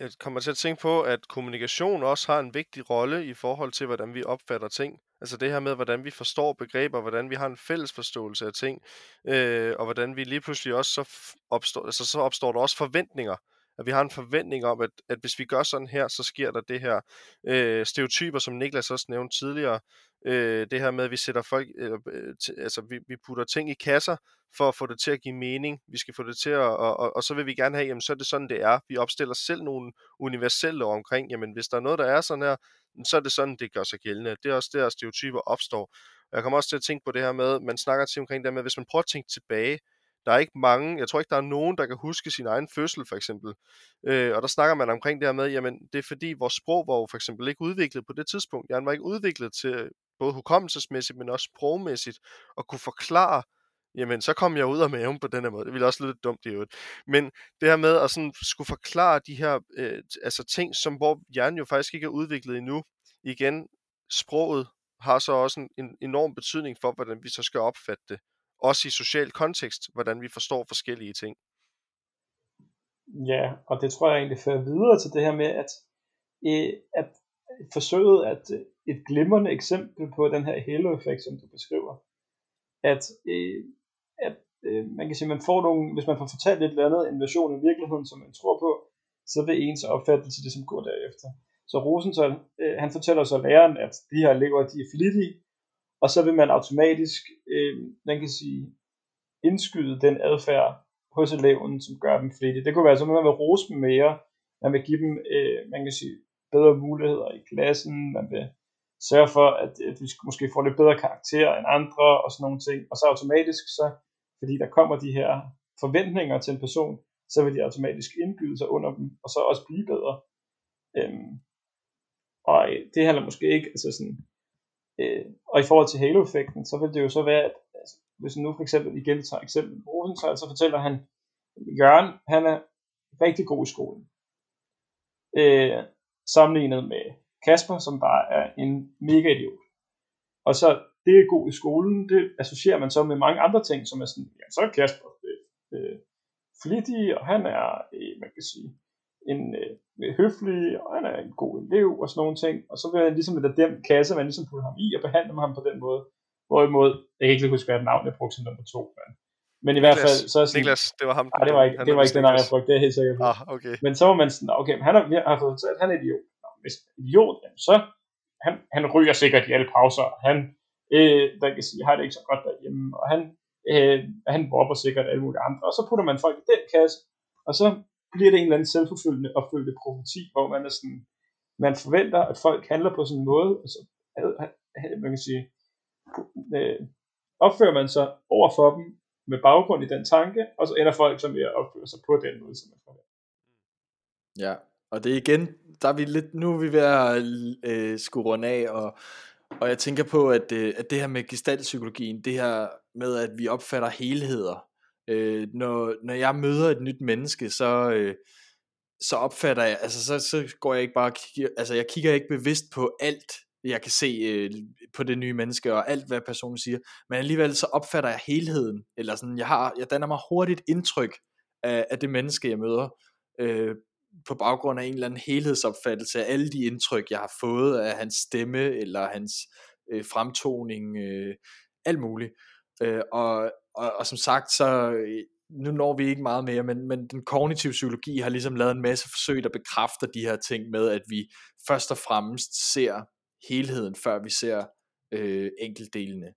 Speaker 3: Jeg kommer til at tænke på, at kommunikation også har en vigtig rolle i forhold til, hvordan vi opfatter ting. Altså det her med, hvordan vi forstår begreber, hvordan vi har en fælles forståelse af ting, øh, og hvordan vi lige pludselig også så opstår, altså så opstår der også forventninger at vi har en forventning om, at, at hvis vi gør sådan her, så sker der det her. Øh, stereotyper, som Niklas også nævnte tidligere, øh, det her med, at vi sætter folk, øh, øh altså vi, vi putter ting i kasser, for at få det til at give mening. Vi skal få det til at, og, og, og så vil vi gerne have, jamen så er det sådan, det er. Vi opstiller selv nogle universelle omkring, jamen hvis der er noget, der er sådan her, så er det sådan, det gør sig gældende. Det er også der, stereotyper opstår. Jeg kommer også til at tænke på det her med, man snakker til omkring det med, hvis man prøver at tænke tilbage, der er ikke mange, jeg tror ikke, der er nogen, der kan huske sin egen fødsel, for eksempel. Øh, og der snakker man omkring det her med, jamen, det er fordi, vores sprog var jo for eksempel ikke udviklet på det tidspunkt. Jeg var ikke udviklet til både hukommelsesmæssigt, men også sprogmæssigt, at kunne forklare, jamen, så kom jeg ud af maven på den her måde. Det ville også lidt dumt i øvrigt. Men det her med at sådan skulle forklare de her øh, altså ting, som hvor hjernen jo faktisk ikke er udviklet endnu. Igen, sproget har så også en, en enorm betydning for, hvordan vi så skal opfatte det også i social kontekst, hvordan vi forstår forskellige ting.
Speaker 1: Ja, og det tror jeg egentlig fører videre til det her med, at, øh, at forsøget at øh, et glimrende eksempel på den her halo-effekt, som du beskriver, at, øh, at øh, man kan sige, man får nogle, hvis man får fortalt et eller andet en version af virkeligheden, som man tror på, så vil ens opfattelse det, som går derefter. Så Rosenthal, øh, han fortæller så læreren, at de her elever, de er flittige, og så vil man automatisk, øh, man kan sige, indskyde den adfærd hos eleven, som gør dem flittige. Det kunne være, at man vil rose dem mere, man vil give dem, øh, man kan sige, bedre muligheder i klassen, man vil sørge for, at, at vi måske får lidt bedre karakter end andre, og sådan nogle ting. Og så automatisk, så, fordi der kommer de her forventninger til en person, så vil de automatisk indbyde sig under dem, og så også blive bedre. Øhm, og øh, det handler måske ikke, altså sådan, Øh, og i forhold til halo-effekten, så vil det jo så være, at altså, hvis nu for eksempel igen tager eksempel Rosenthal, så fortæller han, Jørgen, han er rigtig god i skolen. Øh, sammenlignet med Kasper, som bare er en mega idiot. Og så det er god i skolen, det associerer man så med mange andre ting, som er sådan, ja, så er Kasper øh, øh, flittig, og han er, øh, man kan sige, en øh, høflig, og han er en god elev, og sådan nogle ting. Og så vil man ligesom lade den kasse, man ligesom putte ham i, og behandle ham på den måde. Hvorimod, jeg kan ikke huske, hvad navn jeg brugte som nummer to, men, men i hvert fald, så er
Speaker 3: sådan, Niklas, det var ham.
Speaker 1: Nej, det var ikke, det var ikke den navn, jeg brugte, det er helt sikkert.
Speaker 3: Ah, okay.
Speaker 1: Men så var man sådan, okay, men han har, har fået fortalt, han er idiot. Nå, hvis idiot, jamen så, han, han ryger sikkert i alle pauser, han, øh, der kan sige, har det ikke så godt derhjemme, og han, øh, han bobber sikkert alle mulige andre, og så putter man folk i den kasse, og så bliver det en eller anden selvforfølgende opfølgende profeti, hvor man er sådan, man forventer, at folk handler på sådan en måde, altså, man kan sige, øh, opfører man sig over for dem med baggrund i den tanke, og så ender folk så med at opføre sig på den måde, som man forventer.
Speaker 2: Ja, og det er igen, der er vi lidt, nu er vi ved at øh, skulle runde af, og, og jeg tænker på, at, øh, at det her med gestaltpsykologien, det her med, at vi opfatter helheder, øh, når, når jeg møder et nyt menneske, så, øh, så opfatter jeg, altså så, så går jeg ikke bare, kigger, altså jeg kigger ikke bevidst på alt, jeg kan se øh, på det nye menneske, og alt hvad personen siger, men alligevel så opfatter jeg helheden, eller sådan, jeg, har, jeg danner mig hurtigt indtryk af, af det menneske, jeg møder, øh, på baggrund af en eller anden helhedsopfattelse af alle de indtryk, jeg har fået af hans stemme, eller hans øh, fremtoning, øh, alt muligt. Øh, og, og, og som sagt, så øh, nu når vi ikke meget mere, men, men den kognitive psykologi har ligesom lavet en masse forsøg, der bekræfter de her ting med, at vi først og fremmest ser helheden, før vi ser øh, enkeltdelene.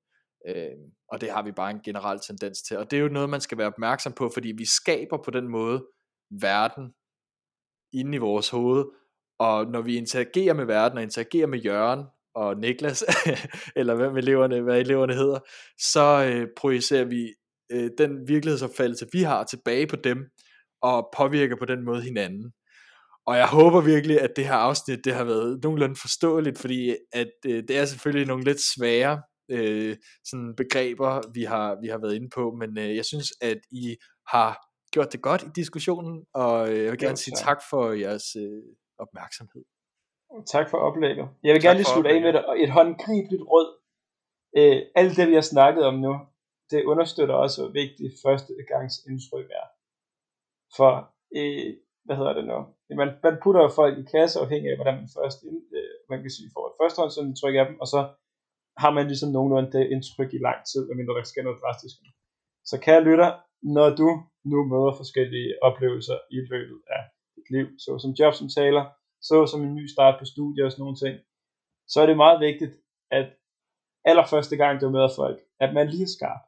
Speaker 2: Øh, og det har vi bare en generel tendens til. Og det er jo noget, man skal være opmærksom på, fordi vi skaber på den måde verden inde i vores hoved, Og når vi interagerer med verden og interagerer med Jørgen og Niklas, eller hvad, eleverne, hvad eleverne hedder, så øh, projicerer vi øh, den virkelighedsopfattelse, vi har tilbage på dem, og påvirker på den måde hinanden. Og jeg håber virkelig, at det her afsnit, det har været nogenlunde forståeligt, fordi at øh, det er selvfølgelig nogle lidt svære øh, sådan begreber, vi har, vi har været inde på, men øh, jeg synes, at I har gjort det godt i diskussionen, og øh, jeg vil gerne sige tak for jeres øh, opmærksomhed.
Speaker 1: Tak for oplægget. Jeg vil tak gerne lige slutte af med et håndgribeligt råd. Øh, alt det, vi har snakket om nu, det understøtter også, hvor vigtigt første gangs indtryk er. For, øh, hvad hedder det nu? Man, man putter folk i kasser afhængig af, hvordan man først øh, man kan sige, får et førstehåndsindtryk af dem, og så har man ligesom nogenlunde det indtryk i lang tid, medmindre der sker noget drastisk. Så kære lytter, når du nu møder forskellige oplevelser i løbet af dit liv, såsom jobsamtaler, såsom en ny start på studier og sådan nogle ting, så er det meget vigtigt, at allerførste gang du møder folk, at man lige er skarp,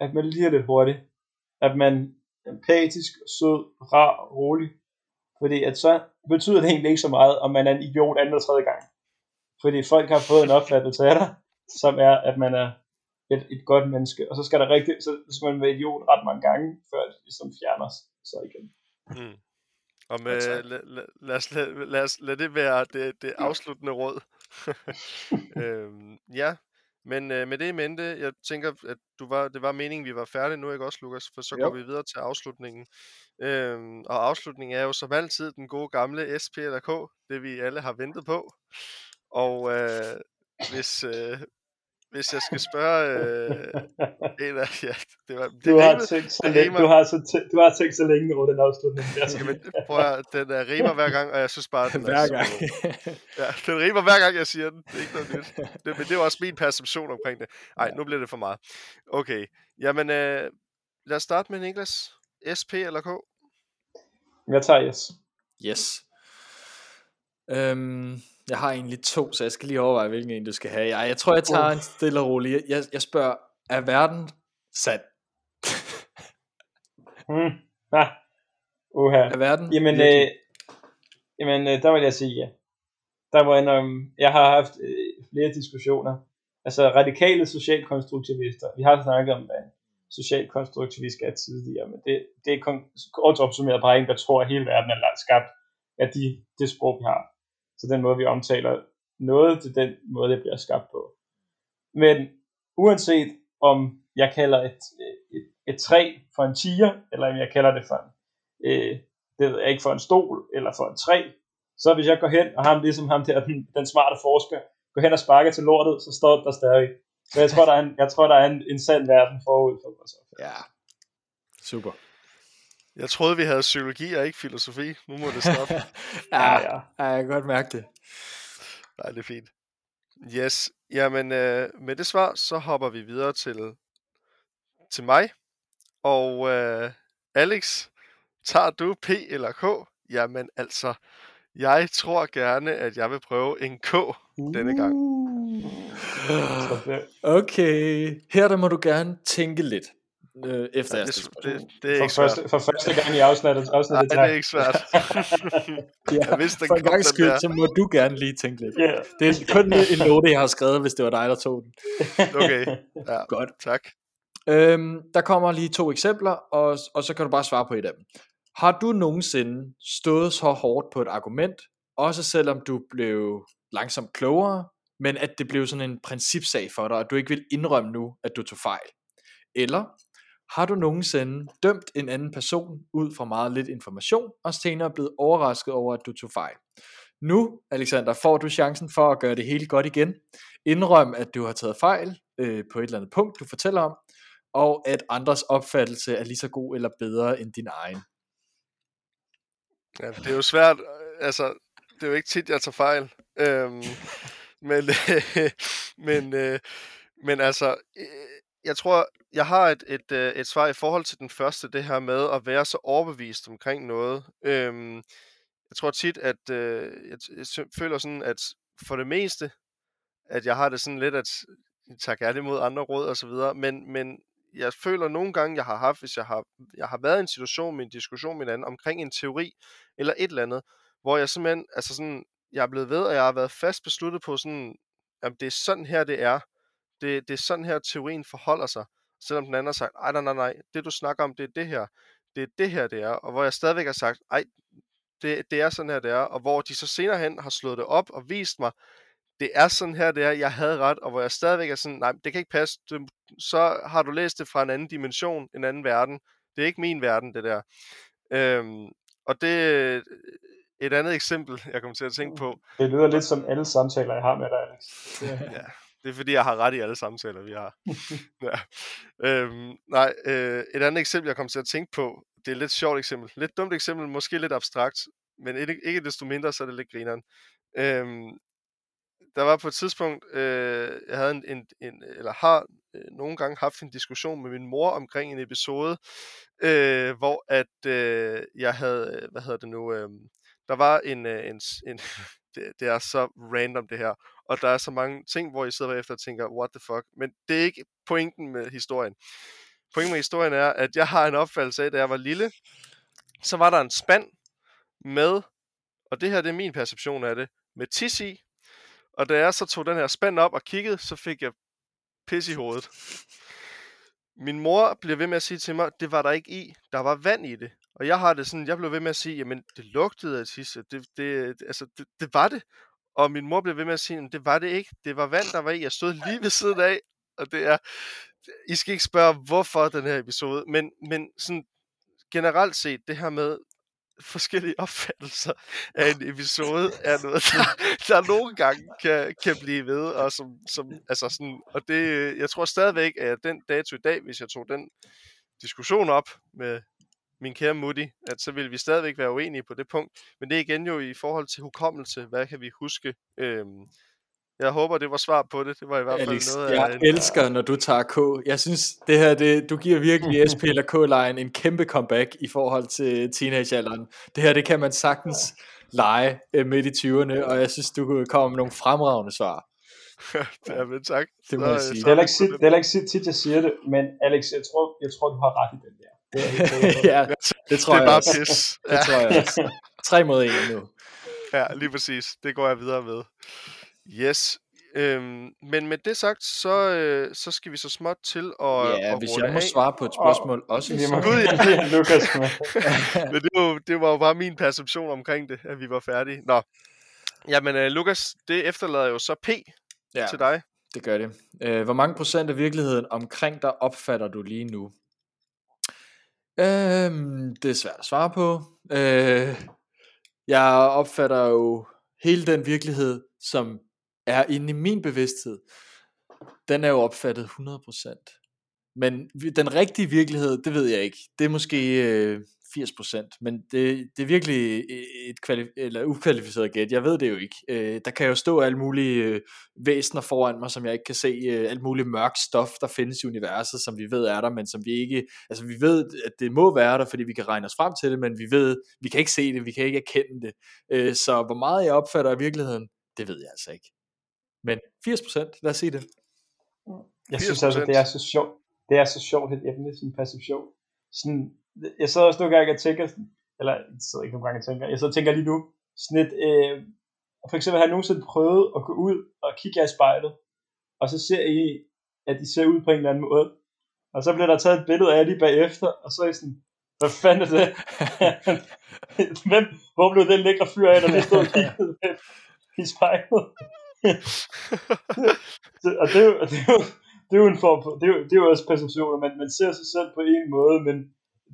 Speaker 1: at man lige er lidt hurtig, at man er empatisk, sød, rar og rolig, fordi at så betyder det egentlig ikke så meget, om man er en idiot anden og tredje gang. Fordi folk har fået en opfattelse af dig, som er, at man er et, et godt menneske, og så skal der rigtig, så, så skal man være idiot ret mange gange, før det ligesom fjerner sig igen. Mm.
Speaker 3: Og med, ja, lad, lad, lad, os, lad, lad, os, lad det være det, det afsluttende råd. øhm, ja, men øh, med det i mente, jeg tænker, at du var, det var meningen, vi var færdige nu, ikke også, Lukas? For så jo. går vi videre til afslutningen. Øhm, og afslutningen er jo som altid den gode gamle SP eller K, det vi alle har ventet på. Og øh, hvis, øh, hvis jeg skal spørge øh, en af ja, det var, det
Speaker 1: du, har rimer, tænkt så længe, rimer, du, har så tæ, du har tænkt så længe over den afslutning. Der.
Speaker 3: Jamen, prøv at, den er rimer hver gang, og jeg synes bare, den
Speaker 2: hver er gang.
Speaker 3: ja, den rimer hver gang, jeg siger den. Det er ikke noget nyt. Det, men det er også min perception omkring det. Nej, nu bliver det for meget. Okay, jamen øh, lad os starte med Niklas. SP eller K?
Speaker 1: Jeg tager yes.
Speaker 2: Yes. Øhm, jeg har egentlig to, så jeg skal lige overveje, hvilken en du skal have. Jeg, jeg tror, jeg tager en stille og rolig. Jeg, jeg spørger, er verden sand?
Speaker 1: hmm. Ah. Uha.
Speaker 2: Er verden
Speaker 1: Jamen, øh, jamen øh, der vil jeg sige ja. Der var en, um, jeg har haft øh, flere diskussioner. Altså radikale socialkonstruktivister. Vi har snakket om, hvad socialkonstruktivist er tidligere, men det, det er kort opsummeret bare en, der tror, at hele verden er skabt af de, det sprog, vi har så den måde, vi omtaler noget til den måde, det bliver skabt på. Men uanset om jeg kalder et, et, et træ for en tiger, eller om jeg kalder det for en, øh, det ved jeg ikke, for en stol, eller for et træ, så hvis jeg går hen, og ham ligesom ham der, den, den smarte forsker, går hen og sparker til lortet, så står der stadig. Så jeg tror, der er en, jeg tror, der er en, en sand verden forud for så.
Speaker 2: Ja, super.
Speaker 3: Jeg troede, vi havde psykologi og ikke filosofi. Nu må det stoppe.
Speaker 2: ja, ja, ja, jeg kan godt mærke det.
Speaker 3: Nej, det er fint. Yes, jamen øh, med det svar, så hopper vi videre til, til mig. Og øh, Alex, tager du P eller K? Jamen altså, jeg tror gerne, at jeg vil prøve en K uh. denne gang.
Speaker 2: Okay, her der må du gerne tænke lidt øh, efter ja,
Speaker 3: det, det, det, er
Speaker 1: for,
Speaker 3: ikke
Speaker 1: første,
Speaker 3: svært.
Speaker 1: for første gang i afsnittet. afsnittet
Speaker 3: Nej, det er ikke svært.
Speaker 2: ja, jeg vidste, for en gang skyld, så må du gerne lige tænke lidt. Yeah. Det er kun en note, jeg har skrevet, hvis det var dig, der tog den.
Speaker 3: okay, ja,
Speaker 2: godt.
Speaker 3: Tak.
Speaker 2: Øhm, der kommer lige to eksempler, og, og så kan du bare svare på et af dem. Har du nogensinde stået så hårdt på et argument, også selvom du blev langsomt klogere, men at det blev sådan en principsag for dig, og du ikke vil indrømme nu, at du tog fejl? Eller har du nogensinde dømt en anden person ud fra meget lidt information, og senere blevet overrasket over, at du tog fejl? Nu, Alexander, får du chancen for at gøre det hele godt igen. Indrøm, at du har taget fejl øh, på et eller andet punkt, du fortæller om, og at andres opfattelse er lige så god eller bedre end din egen.
Speaker 3: Ja, det er jo svært, altså, det er jo ikke tit, jeg tager fejl. Øhm, men, øh, men, øh, men altså, øh, jeg tror, jeg har et, et, øh, et svar i forhold til den første, det her med at være så overbevist omkring noget. Øhm, jeg tror tit, at øh, jeg, jeg føler sådan, at for det meste, at jeg har det sådan lidt, at jeg tager gerne imod andre råd og så videre, men, men jeg føler nogle gange, jeg har haft, hvis jeg har, jeg har været i en situation med en diskussion med en anden omkring en teori eller et eller andet, hvor jeg simpelthen, altså sådan, jeg er blevet ved, og jeg har været fast besluttet på sådan, at det er sådan her, det er. Det, det er sådan her, teorien forholder sig. Selvom den anden har sagt, nej, nej, nej, nej, det du snakker om, det er det her. Det er det her, det er. Og hvor jeg stadigvæk har sagt, ej, det, det er sådan her, det er. Og hvor de så senere hen har slået det op og vist mig, det er sådan her, det er, jeg havde ret, og hvor jeg stadigvæk er sådan, nej, det kan ikke passe, du, så har du læst det fra en anden dimension, en anden verden. Det er ikke min verden, det der. Øhm, og det et andet eksempel, jeg kommer til at tænke på.
Speaker 1: Det lyder lidt som alle samtaler, jeg har med dig, Alex.
Speaker 3: ja, det er fordi, jeg har ret i alle samtaler, vi har. ja. øhm, nej, øh, et andet eksempel, jeg kommer til at tænke på, det er et lidt sjovt eksempel. Lidt dumt eksempel, måske lidt abstrakt, men ikke, ikke desto mindre, så er det lidt grineren. Øhm, der var på et tidspunkt, øh, jeg havde en, en, en eller har øh, nogle gange haft en diskussion med min mor omkring en episode, øh, hvor at øh, jeg havde, øh, hvad hedder det nu, øh, der var en, øh, en, en det, det er så random det her, og der er så mange ting, hvor I sidder efter og tænker, what the fuck, men det er ikke pointen med historien. Pointen med historien er, at jeg har en opfattelse af, da jeg var lille, så var der en spand med, og det her det er min perception af det, med tis i, og da jeg så tog den her spand op og kiggede, så fik jeg pis i hovedet. Min mor bliver ved med at sige til mig, det var der ikke i, der var vand i det. Og jeg har det sådan, jeg blev ved med at sige, jamen det lugtede af tisse, det, det, altså, det, det var det. Og min mor blev ved med at sige, det var det ikke, det var vand, der var i, jeg stod lige ved siden af, og det er, I skal ikke spørge, hvorfor den her episode, men, men sådan generelt set, det her med, forskellige opfattelser af en episode er noget, der, der nogle gange kan, kan blive ved, og som, som altså sådan, og det, jeg tror stadigvæk, at den dato i dag, hvis jeg tog den diskussion op med min kære Mutti, at så vil vi stadigvæk være uenige på det punkt, men det er igen jo i forhold til hukommelse, hvad kan vi huske, øhm, jeg håber, det var svar på det. Det var i hvert fald
Speaker 2: Alex,
Speaker 3: noget
Speaker 2: jeg
Speaker 3: af en...
Speaker 2: elsker, når du tager K. Jeg synes, det her, det, du giver virkelig SP eller K-line en kæmpe comeback i forhold til teenagealderen. Det her, det kan man sagtens lege øh, midt i 20'erne, og jeg synes, du kommer med nogle fremragende svar.
Speaker 3: ja, men tak.
Speaker 2: Det må
Speaker 3: Så,
Speaker 2: jeg
Speaker 3: øh,
Speaker 2: sige.
Speaker 3: så
Speaker 1: Det er heller ikke,
Speaker 3: på
Speaker 1: sit, det er heller ikke tit, jeg siger det, men Alex, jeg tror, jeg tror du har ret i den der. Det
Speaker 2: ja, det tror
Speaker 3: det er
Speaker 2: jeg
Speaker 3: bare
Speaker 2: også.
Speaker 3: pis.
Speaker 2: Det tror jeg også. Tre mod en nu.
Speaker 3: ja, lige præcis. Det går jeg videre med. Yes. Øhm, men med det sagt, så, øh, så skal vi så småt til at,
Speaker 2: Ja,
Speaker 3: at
Speaker 2: hvis jeg må
Speaker 3: af.
Speaker 2: svare på et spørgsmål også.
Speaker 1: Vi må
Speaker 2: så-
Speaker 3: Gud, ja.
Speaker 1: Lukas med.
Speaker 3: Men det var, jo- det var jo bare min perception omkring det, at vi var færdige. Nå. Jamen, øh, Lukas, det efterlader jo så P
Speaker 2: ja,
Speaker 3: til dig.
Speaker 2: det gør det. Øh, hvor mange procent af virkeligheden omkring dig opfatter du lige nu? Øhm, det er svært at svare på. Øh, jeg opfatter jo hele den virkelighed, som er inde i min bevidsthed, den er jo opfattet 100%. Men den rigtige virkelighed, det ved jeg ikke. Det er måske øh, 80%, men det, det er virkelig et kvali- eller ukvalificeret gæt. Jeg ved det jo ikke. Øh, der kan jo stå alle mulige øh, væsener foran mig, som jeg ikke kan se. Øh, alt muligt mørkt stof, der findes i universet, som vi ved er der, men som vi ikke... Altså vi ved, at det må være der, fordi vi kan regne os frem til det, men vi ved, vi kan ikke se det, vi kan ikke erkende det. Øh, så hvor meget jeg opfatter af virkeligheden, det ved jeg altså ikke. Men 80%, lad os sige det.
Speaker 1: Jeg synes altså, det er så sjovt. Det er så sjovt et emne, sådan perception. Sådan, jeg sidder også nogle gange og tænker, sådan, eller jeg sidder ikke nogle gange og tænker, jeg sidder og tænker lige nu, sådan et, øh, for eksempel har jeg nogensinde prøvet at gå ud og kigge jer i spejlet, og så ser I, at de ser ud på en eller anden måde, og så bliver der taget et billede af jer lige bagefter, og så er I sådan, hvad fanden er det? Hvem, hvor blev den lækre fyr af, der lige stod og kiggede i spejlet? og det er, jo, det, er jo, det er jo en form for, det er jo, det er jo også perceptioner, man, man ser sig selv på en måde, men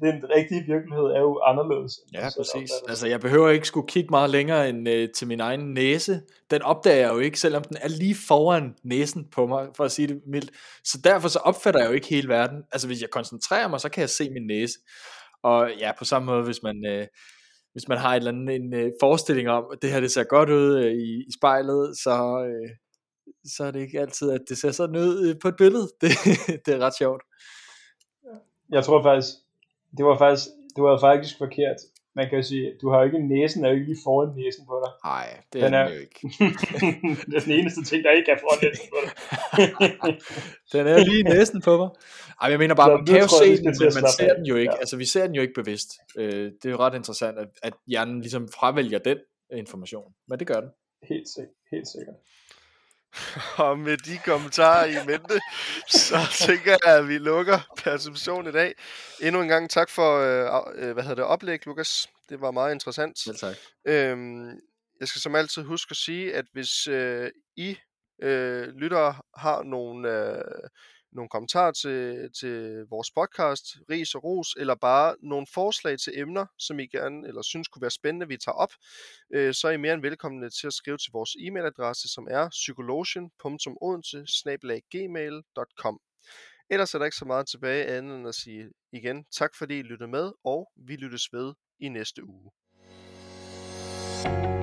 Speaker 1: den rigtige virkelighed er jo anderledes.
Speaker 2: Ja, præcis. Altså, jeg behøver ikke skulle kigge meget længere end øh, til min egen næse. Den opdager jeg jo ikke, selvom den er lige foran næsen på mig, for at sige det mildt. Så derfor så opfatter jeg jo ikke hele verden. Altså, hvis jeg koncentrerer mig, så kan jeg se min næse. Og ja, på samme måde, hvis man, øh, hvis man har et eller andet, en øh, forestilling om, at det her det ser godt ud øh, i, i spejlet, så, øh, så er det ikke altid, at det ser sådan ud øh, på et billede. Det, det er ret sjovt.
Speaker 1: Jeg tror faktisk, det var faktisk, det var faktisk forkert. Man kan jo sige, du har jo ikke næsen, er jo ikke lige foran næsen på dig.
Speaker 2: Nej, det
Speaker 1: Den
Speaker 2: er den jo ikke.
Speaker 1: det er den eneste ting, der ikke er foran næsen på dig.
Speaker 2: Den er lige næsen på mig. Ej, jeg mener bare,
Speaker 1: Så
Speaker 2: man kan jo se den, men man ser den jo ikke.
Speaker 1: Ja.
Speaker 2: Altså, vi ser den jo ikke bevidst. Øh, det er jo ret interessant, at, at hjernen ligesom fravælger den information. Men det gør den.
Speaker 1: Helt sikkert. Helt sikkert.
Speaker 3: Og med de kommentarer i mente, så tænker jeg, at vi lukker Perception i dag. Endnu en gang tak for, øh, øh, hvad hedder det, oplæg, Lukas. Det var meget interessant.
Speaker 2: Selv tak.
Speaker 3: Øhm, jeg skal som altid huske at sige, at hvis øh, I øh, lyttere har nogle, øh, nogle kommentarer til, til vores podcast, ris og ros, eller bare nogle forslag til emner, som I gerne eller synes kunne være spændende, vi tager op, øh, så er I mere end velkomne til at skrive til vores e-mailadresse, som er psykologen.odense.gmail.com. Ellers er der ikke så meget tilbage andet end at sige igen tak fordi I lyttede med, og vi lyttes ved i næste uge. thank you